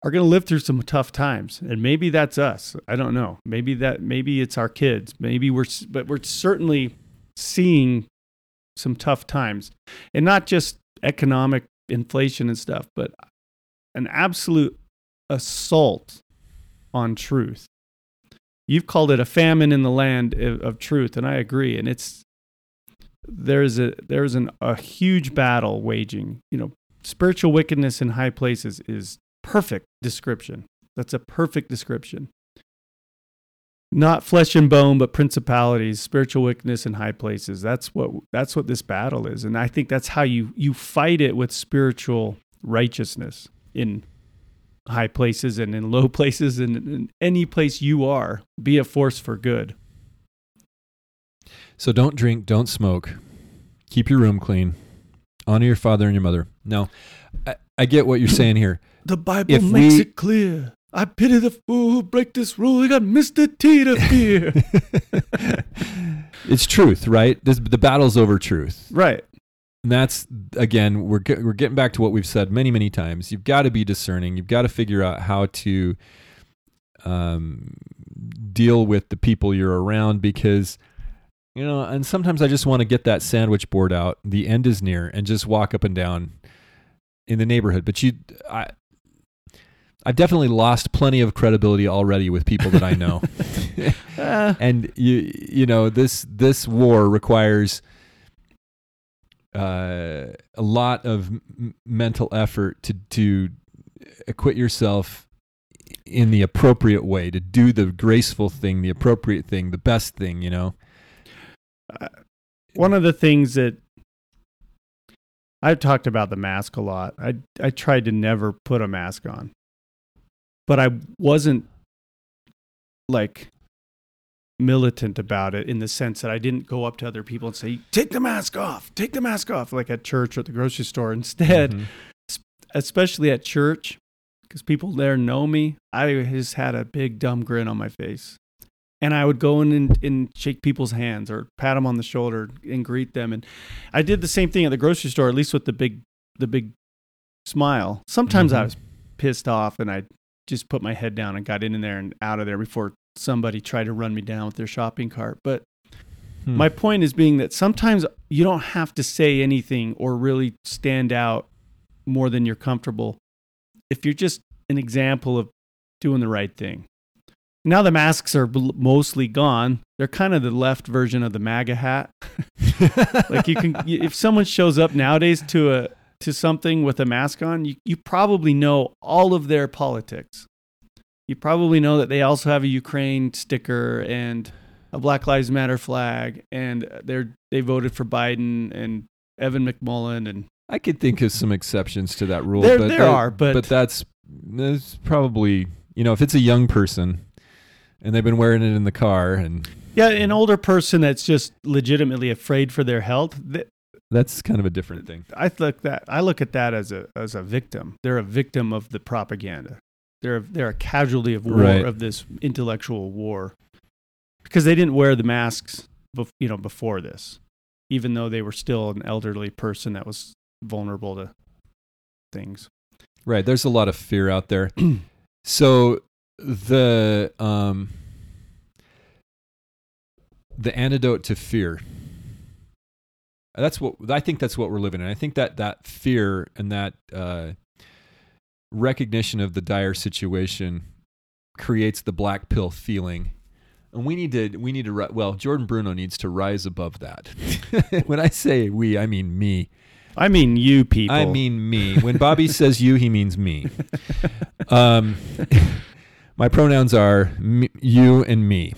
are going to live through some tough times. And maybe that's us. I don't know. Maybe that maybe it's our kids. Maybe we're but we're certainly seeing some tough times. And not just economic inflation and stuff, but an absolute assault on truth. You've called it a famine in the land of, truth, and I agree. And it's there's a there's an, a huge battle waging. You know, spiritual wickedness in high places is perfect description. That's a perfect description. Not flesh and bone, but principalities, spiritual wickedness in high places. That's what that's what this battle is, and I think that's how you you fight it with spiritual righteousness in high places and in low <laughs> places and in any place you are. Be a force for good. So don't drink, don't smoke. Keep your room clean. Honor your father and your mother. Now, I, I get what you're saying here. The Bible If makes we- it clear. I pity the fool who break this rule. He got Mr. T to fear. <laughs> <laughs> it's truth, right? This, the battle's over truth. right. And that's again, we're we're getting back to what we've said many many times. You've got to be discerning. You've got to figure out how to um, deal with the people you're around because you know. And sometimes I just want to get that sandwich board out. The end is near, and just walk up and down in the neighborhood. But you, I. I've definitely lost plenty of credibility already with people that I know. <laughs> <laughs> And you you know this this war requires uh, a lot of m- mental effort to to acquit yourself in the appropriate way to do the graceful thing the appropriate thing the best thing you know one of the things that I've talked about the mask a lot. I I tried to never put a mask on. But I wasn't like militant about it in the sense that I didn't go up to other people and say, "Take the mask off. Take the mask off," like at church or at the grocery store. Instead, Mhm. especially at church, because people there know me, I just had a big dumb grin on my face. And I would go in and, and shake people's hands or pat them on the shoulder and greet them. And I did the same thing at the grocery store, at least with the big, the big smile. Sometimes I Mhm. was pissed off and I just put my head down and got in there and out of there before somebody tried to run me down with their shopping cart. But Hmm. my point is being that sometimes you don't have to say anything or really stand out more than you're comfortable if you're just an example of doing the right thing. Now the masks are bl- mostly gone. They're kind of the left version of the MAGA hat. <laughs> like you can, if someone shows up nowadays to a to something with a mask on, you, you probably know all of their politics. you probably know that they also have a Ukraine sticker and a Black Lives Matter flag, and they're they voted for Biden and Evan McMullin, and I could think of some exceptions to that rule. There- but there that- are, but- but that's that's probably you know if it's a young person and they've been wearing it in the car and yeah, an older person that's just legitimately afraid for their health. th- that's kind of a different thing. I look that I look at that as a as a victim. They're a victim of the propaganda. They're they're a casualty of war Right. of this intellectual war because they didn't wear the masks, bef- you know, before this, even though they were still an elderly person that was vulnerable to things. Right. There's a lot of fear out there. <clears throat> so the um the antidote to fear. That's what I think that's what we're living in. I think that that fear and that uh recognition of the dire situation creates the black pill feeling. And we need to we need to well, Jordan Bruno needs to rise above that. <laughs> when I say we, I mean me. I mean, you people. I mean me. When Bobby says you, he means me. <laughs> Um, my pronouns are me, you and me.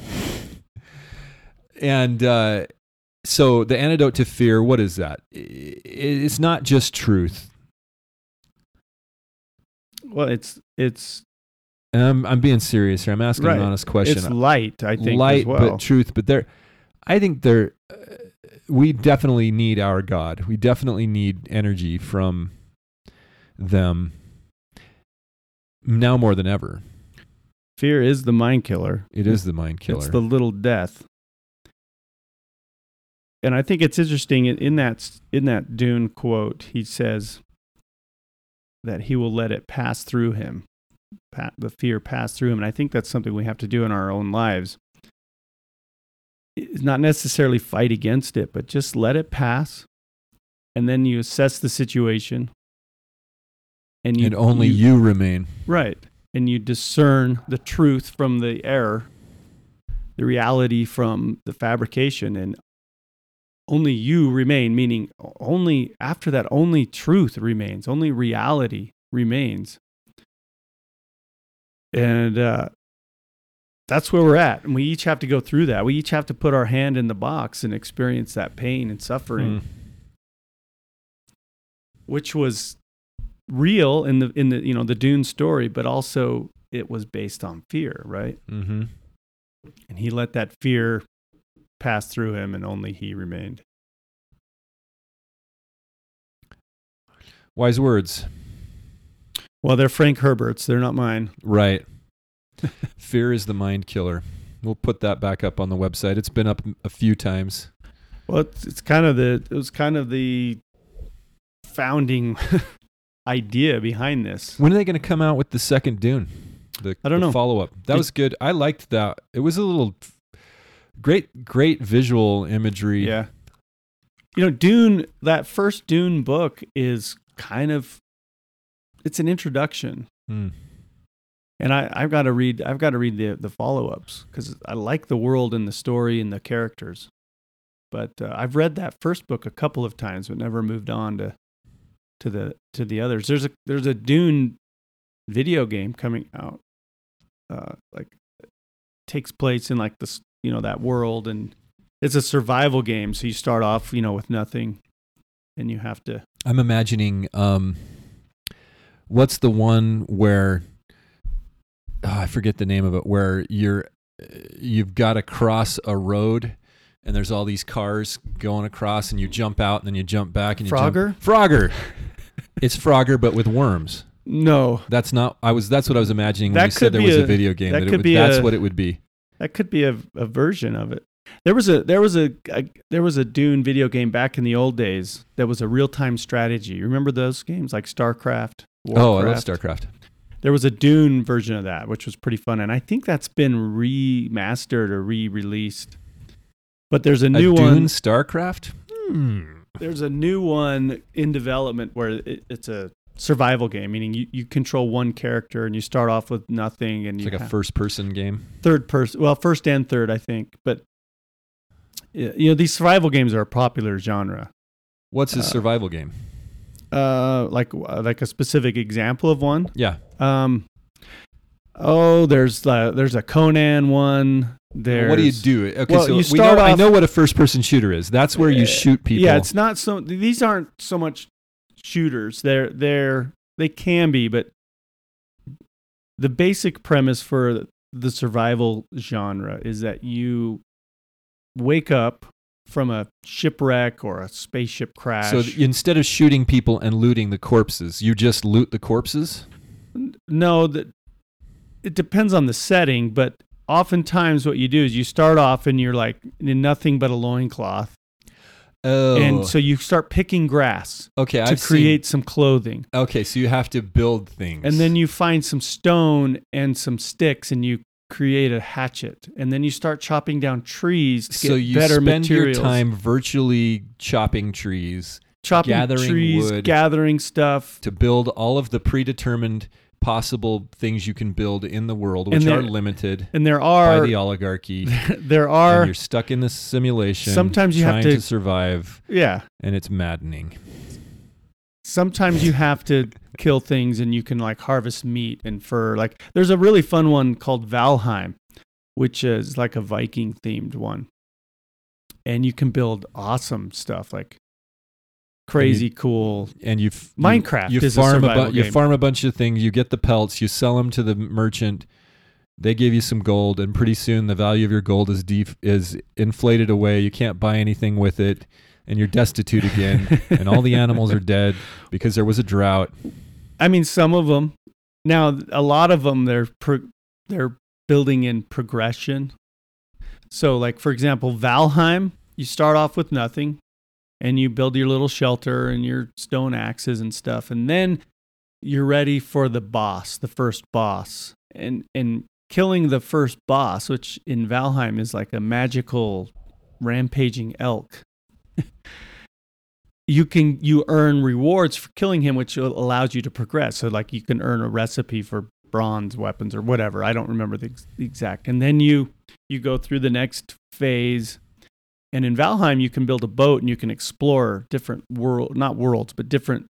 And uh, so the antidote to fear, what is that? It's not just truth. well, it's it's And I'm, I'm being serious here. I'm asking Right. an honest question. it's light. I think light as well. but truth but there i think there uh, we definitely need our god we definitely need energy from them now more than ever Fear is the mind killer. it is the mind killer It's the little death. And I think it's interesting in, that in that Dune quote, he says that he will let it pass through him, the fear pass through him. And I think that's something we have to do in our own lives. It's not necessarily fight against it, but just let it pass, and then you assess the situation, and you and only you remain Right. And you discern the truth from the error, the reality from the fabrication, and only you remain, meaning only after that, only truth remains, only reality remains. And uh, that's where we're at. And we each have to go through that. We each have to put our hand in the box and experience that pain and suffering Mm. which was real in the in the you know the Dune story, but also it was based on fear, right? mm-hmm. And he let that fear pass through him, and only he remained. wise words Well, they're Frank Herbert's; they're not mine. right <laughs> fear is the mind killer we'll put that back up on the website it's been up a few times Well, it's, it's kind of the it was kind of the founding <laughs> idea behind this. When are they going to come out with the second Dune? The, I don't know. Follow up. That It- was good. I liked that. It was a little great, great visual imagery. Yeah. You know, Dune, that first Dune book is kind of it's an introduction. Mm. And I, I've got to read I've got to read the the follow-ups because I like the world and the story and the characters. But uh, I've read that first book a couple of times, but never moved on to to the to the others. There's a there's a Dune video game coming out. Uh, like takes place in like this you know that world and it's a survival game. So you start off you know with nothing, and you have to I'm imagining. Um, what's the one where? oh, I forget the name of it. Where you're, you've got to cross a road, and there's all these cars going across, and you jump out, and then you jump back, and you jump- Frogger? It's Frogger, but with worms. no That's not. I was. That's what I was imagining when That you said could there be was a, a- video game. that That, it could would, be that's a- what it would be. That could be a, a version of it. There was a there was a, a there was a Dune video game back in the old days that was a real time strategy. You remember those games like StarCraft? Oh, I love Warcraft? StarCraft. There was a Dune version of that, which was pretty fun, and I think that's been remastered or re-released. But there's a new a Dune one. StarCraft. Hmm. There's a new one in development where it, it's a survival game, meaning you, you control one character and you start off with nothing, and It's you like a first-person game. third person well first and third i think but you know these survival games are a popular genre What's a Uh, survival game? uh like uh, like a specific example of one Yeah. um Oh, there's uh, there's a Conan one. There's, what do you do? Okay, Well, so you we start know, I know what a first-person shooter is. That's where you Uh, shoot people. Yeah, it's not so. These aren't so much shooters. They're they're they can be, but the basic premise for the survival genre is that you wake up from a shipwreck or a spaceship crash. so instead of shooting people and looting the corpses, you just loot the corpses. no, that it depends on the setting, but oftentimes what you do is you start off and you're like in nothing but a loincloth. Oh, And so you start picking grass okay, to I've seen- create some clothing. okay, so you have to build things, And then you find some stone and some sticks and you create a hatchet. And then you start chopping down trees to so get you better spend materials. your time virtually chopping trees chopping gathering trees, wood. gathering stuff. to build all of the predetermined possible things you can build in the world, which are limited And there by are the oligarchy. <laughs> there and are you're stuck in this simulation. Sometimes you have to- to survive, yeah. and it's maddening. Sometimes you have to kill things and you can like harvest meat and fur. Like there's a really fun one called Valheim, which is like a Viking themed one. And you can build awesome stuff like crazy cool And you you- Minecraft You, is a farm a, survival bu- you farm a bunch of things. You get the pelts. You sell them to the merchant. They give you some gold, and pretty soon the value of your gold is def- is inflated away. You can't buy anything with it, and you're destitute again. <laughs> and all the animals are dead because there was a drought. I mean, some of them. Now, a lot of them they're pro- they're building in progression. So, like for example, Valheim, you start off with nothing, and you build your little shelter and your stone axes and stuff, and then you're ready for the boss, the first boss, and and killing the first boss, which in Valheim is like a magical rampaging elk. <laughs> you can you earn rewards for killing him which allows you to progress. So like you can earn a recipe for bronze weapons or whatever. I don't remember the, ex- the exact. And then you you go through the next phase and in valheim you can build a boat and you can explore different world not worlds but different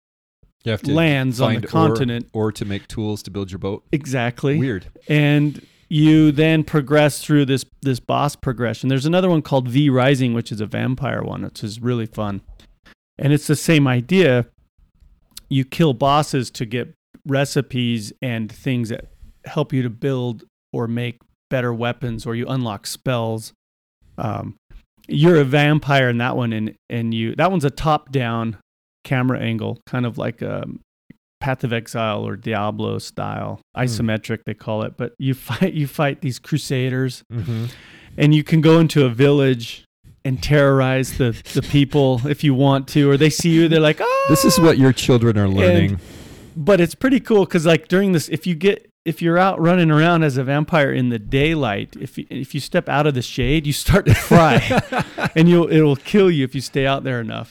You have to lands on the continent or to make tools to build your boat. exactly Weird. and you then progress through this this boss progression. There's another one called V Rising, which is a vampire one, which is really fun, and it's the same idea. You kill bosses to get recipes and things that help you to build or make better weapons, or you unlock spells. Um, you're a vampire in that one, and and you that one's a top down camera angle, kind of like a Path of Exile or Diablo style, hmm. isometric they call it. But you <laughs> fight you fight these crusaders, Mm-hmm. and you can go into a village and terrorize the the people if you want to, or they see you, they're like, oh. This is what your children are ah! learning. But it's pretty cool because like during this, if you get if you're out running around as a vampire in the daylight, if you, if you step out of the shade, you start to <laughs> fry, and you'll it'll kill you if you stay out there enough.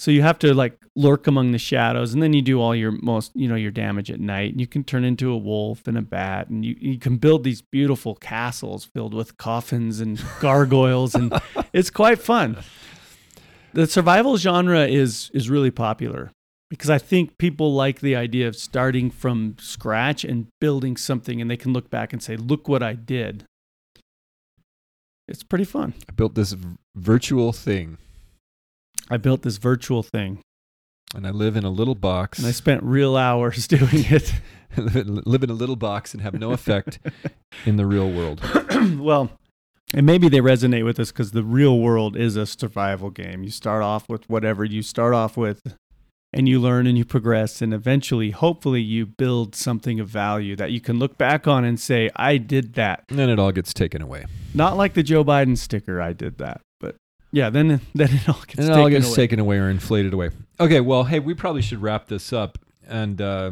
So you have to like lurk among the shadows, and then you do all your most you know your damage at night. And you can turn into a wolf and a bat, and you you can build these beautiful castles filled with coffins and gargoyles, and <laughs> it's quite fun. The survival genre is is really popular because I think people like the idea of starting from scratch and building something, and they can look back and say, "Look what I did." It's pretty fun. I built this v- virtual thing, I built this virtual thing, and I live in a little box. and I spent real hours <laughs> doing it. <laughs> live in- live in a little box and have no effect <laughs> in the real world. <clears throat> well, and maybe they resonate with us because the real world is a survival game. You start off with whatever you start off with, and you learn and you progress, and eventually, hopefully, you build something of value that you can look back on and say, "I did that." And then it all gets taken away. Not like the Joe Biden sticker, I did that, but yeah, then <laughs> then it all gets and it taken all gets away. taken away or inflated away. Okay, well, hey, we probably should wrap this up, and uh,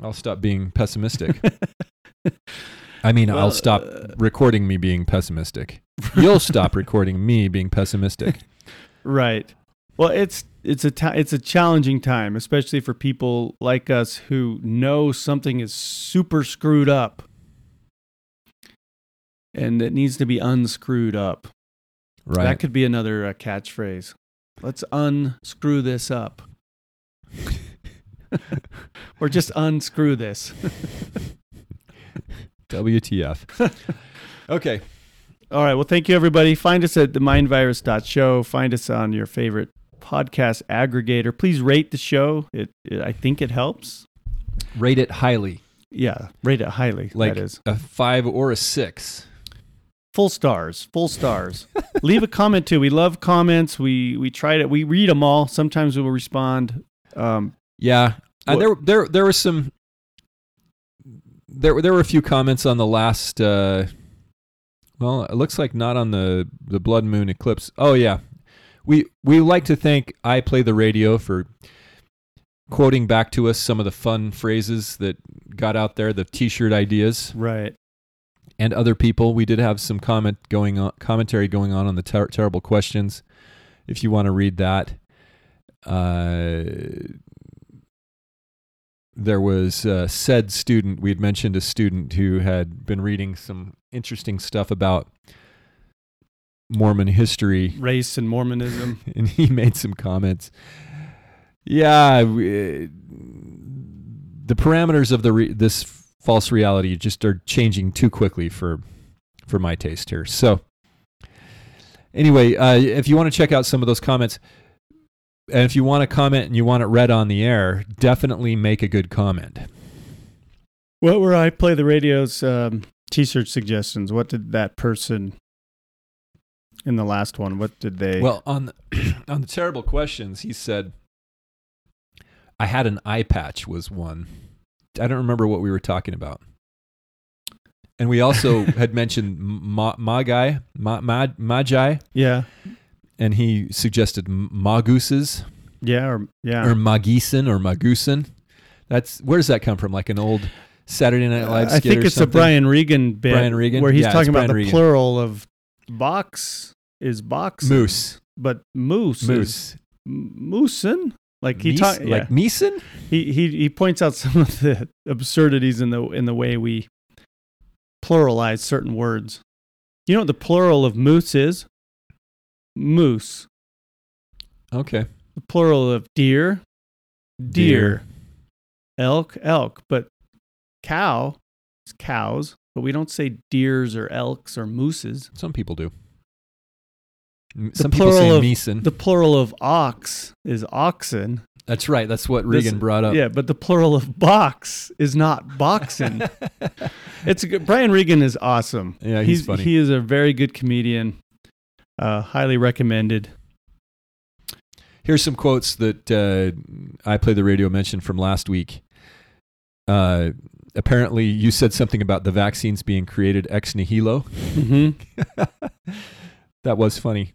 I'll stop being pessimistic. <laughs> I mean, Well, I'll stop uh, recording me being pessimistic. You'll stop <laughs> recording me being pessimistic. Right. Well, it's it's a it's a challenging time, especially for people like us who know something is super screwed up, and it needs to be unscrewed up. Right. That could be another uh, catchphrase. Let's unscrew this up, <laughs> or just unscrew this. <laughs> WTF. <laughs> okay. All right. Well, thank you, everybody. Find us at the mindvirus.show. Find us on your favorite podcast aggregator. Please rate the show. It, it I think it helps. Rate it highly. Yeah, rate it highly. Like that is a five or a six. full stars. Full stars. <laughs> Leave a comment too. We love comments. We we try to we read them all. Sometimes we will respond. Um, Yeah. Uh, there, there, there was some. There, there were a few comments on the last. Uh, well, it looks like not on the the blood moon eclipse. Oh yeah, we we like to thank I play the radio for quoting back to us some of the fun phrases that got out there, the T-shirt ideas, right. and other people. We did have some comment going on, commentary going on on the ter- terrible questions. If you want to read that, uh, there was uh, said student. We had mentioned a student who had been reading some interesting stuff about Mormon history, Race and Mormonism. <laughs> and he made some comments. Yeah, we- the parameters of the re- this false reality just are changing too quickly for for my taste here. So, anyway, uh, if you want to check out some of those comments, and if you want to comment and you want it read on the air, definitely make a good comment. What were I play the radio's um, t-shirt suggestions? What did that person in the last one? What did they? Well, on the, <clears throat> on the terrible questions, he said, "I had an eye patch." Was one. I don't remember what we were talking about. And we also <laughs> had mentioned ma- Magi, ma- ma- Magi, yeah, and he suggested m- Maguses yeah, or yeah. or Magisen or Magusen. That's where does that come from? Like an old Saturday Night Live I skit think it's something? a Brian Regan bit. Brian Regan? where he's Yeah, talking about Brian the Regan. plural of box is box Moose. but moose Moose. moosin. Like he Mees- talk, yeah. Like Meeson? he he he points out <laughs> some of the absurdities in the in the way we pluralize certain words. You know what the plural of moose is? Moose. Okay. The plural of deer, deer. Elk, elk. But cow is cows. But we don't say deers or elks or mooses. Some people do. M- The Some people say plural of- Meeson. The plural of ox is oxen. That's right. That's what This- Regan brought up. Yeah, but the plural of box is not boxen. <laughs> it's a good, Brian Regan is awesome. Yeah, he's funny. He is a very good comedian. Uh, highly recommended. Here's some quotes that uh, I play the radio mentioned from last week. Uh, apparently, you said something about the vaccines being created ex nihilo. hmm <laughs> that was funny.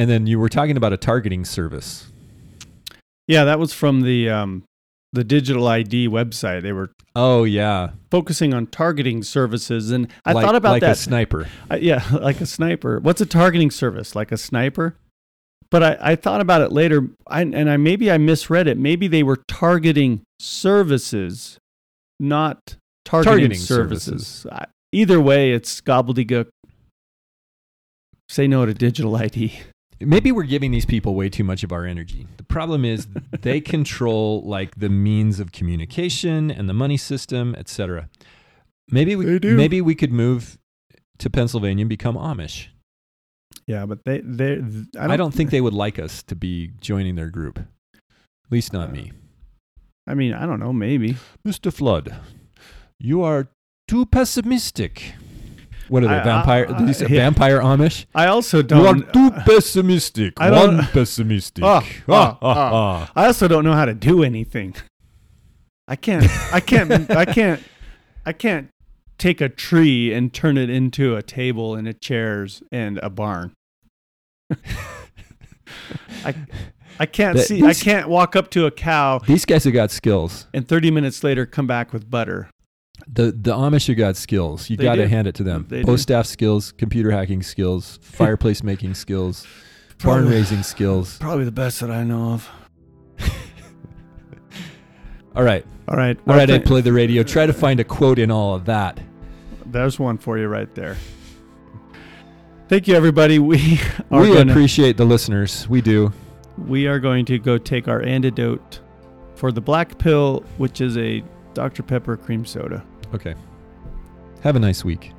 And then you were talking about a targeting service. Yeah, that was from the um, the digital ID website. They were Oh yeah, focusing on targeting services, and I like, thought about like that. a sniper. I- yeah, <laughs> like a sniper. What's a targeting service? Like a sniper? But I, I thought about it later, I, and I maybe I misread it. Maybe they were targeting services, not targeting, Targeting services. services. Either way, it's gobbledygook. Say no to digital ID. <laughs> Maybe we're giving these people way too much of our energy. The problem is <laughs> they control like the means of communication and the money system, etc. Maybe we maybe we could move to Pennsylvania and become Amish. Yeah, but they they I don't, I don't think they would like us to be joining their group. At least not uh, me. I mean, I don't know. Maybe Mr. Flood, you are too pessimistic. What are they? I- vampire? I- yeah. vampire Amish? I also don't. You are too pessimistic. I don't- One pessimistic. Ah, ah. ah. I also don't know how to do anything. I can't. I can't. I can't. I can't take a tree and turn it into a table and a chairs and a barn. <laughs> I I can't That- see. I can't walk up to a cow These guys have got skills. and 30 minutes later come back with butter. The the Amish have got skills. You got to hand it to them. They do. Post staff skills, computer hacking skills, <laughs> fireplace making skills, barn raising skills. Probably the best that I know of. <laughs> all right. All right. All right. I play the radio. Try to find a quote in all of that. There's one for you right there. Thank you, everybody. We <laughs> are we gonna, appreciate the listeners. We do. we are going to go take our antidote for the black pill, which is a Dr. Pepper cream soda. Okay. Have a nice week.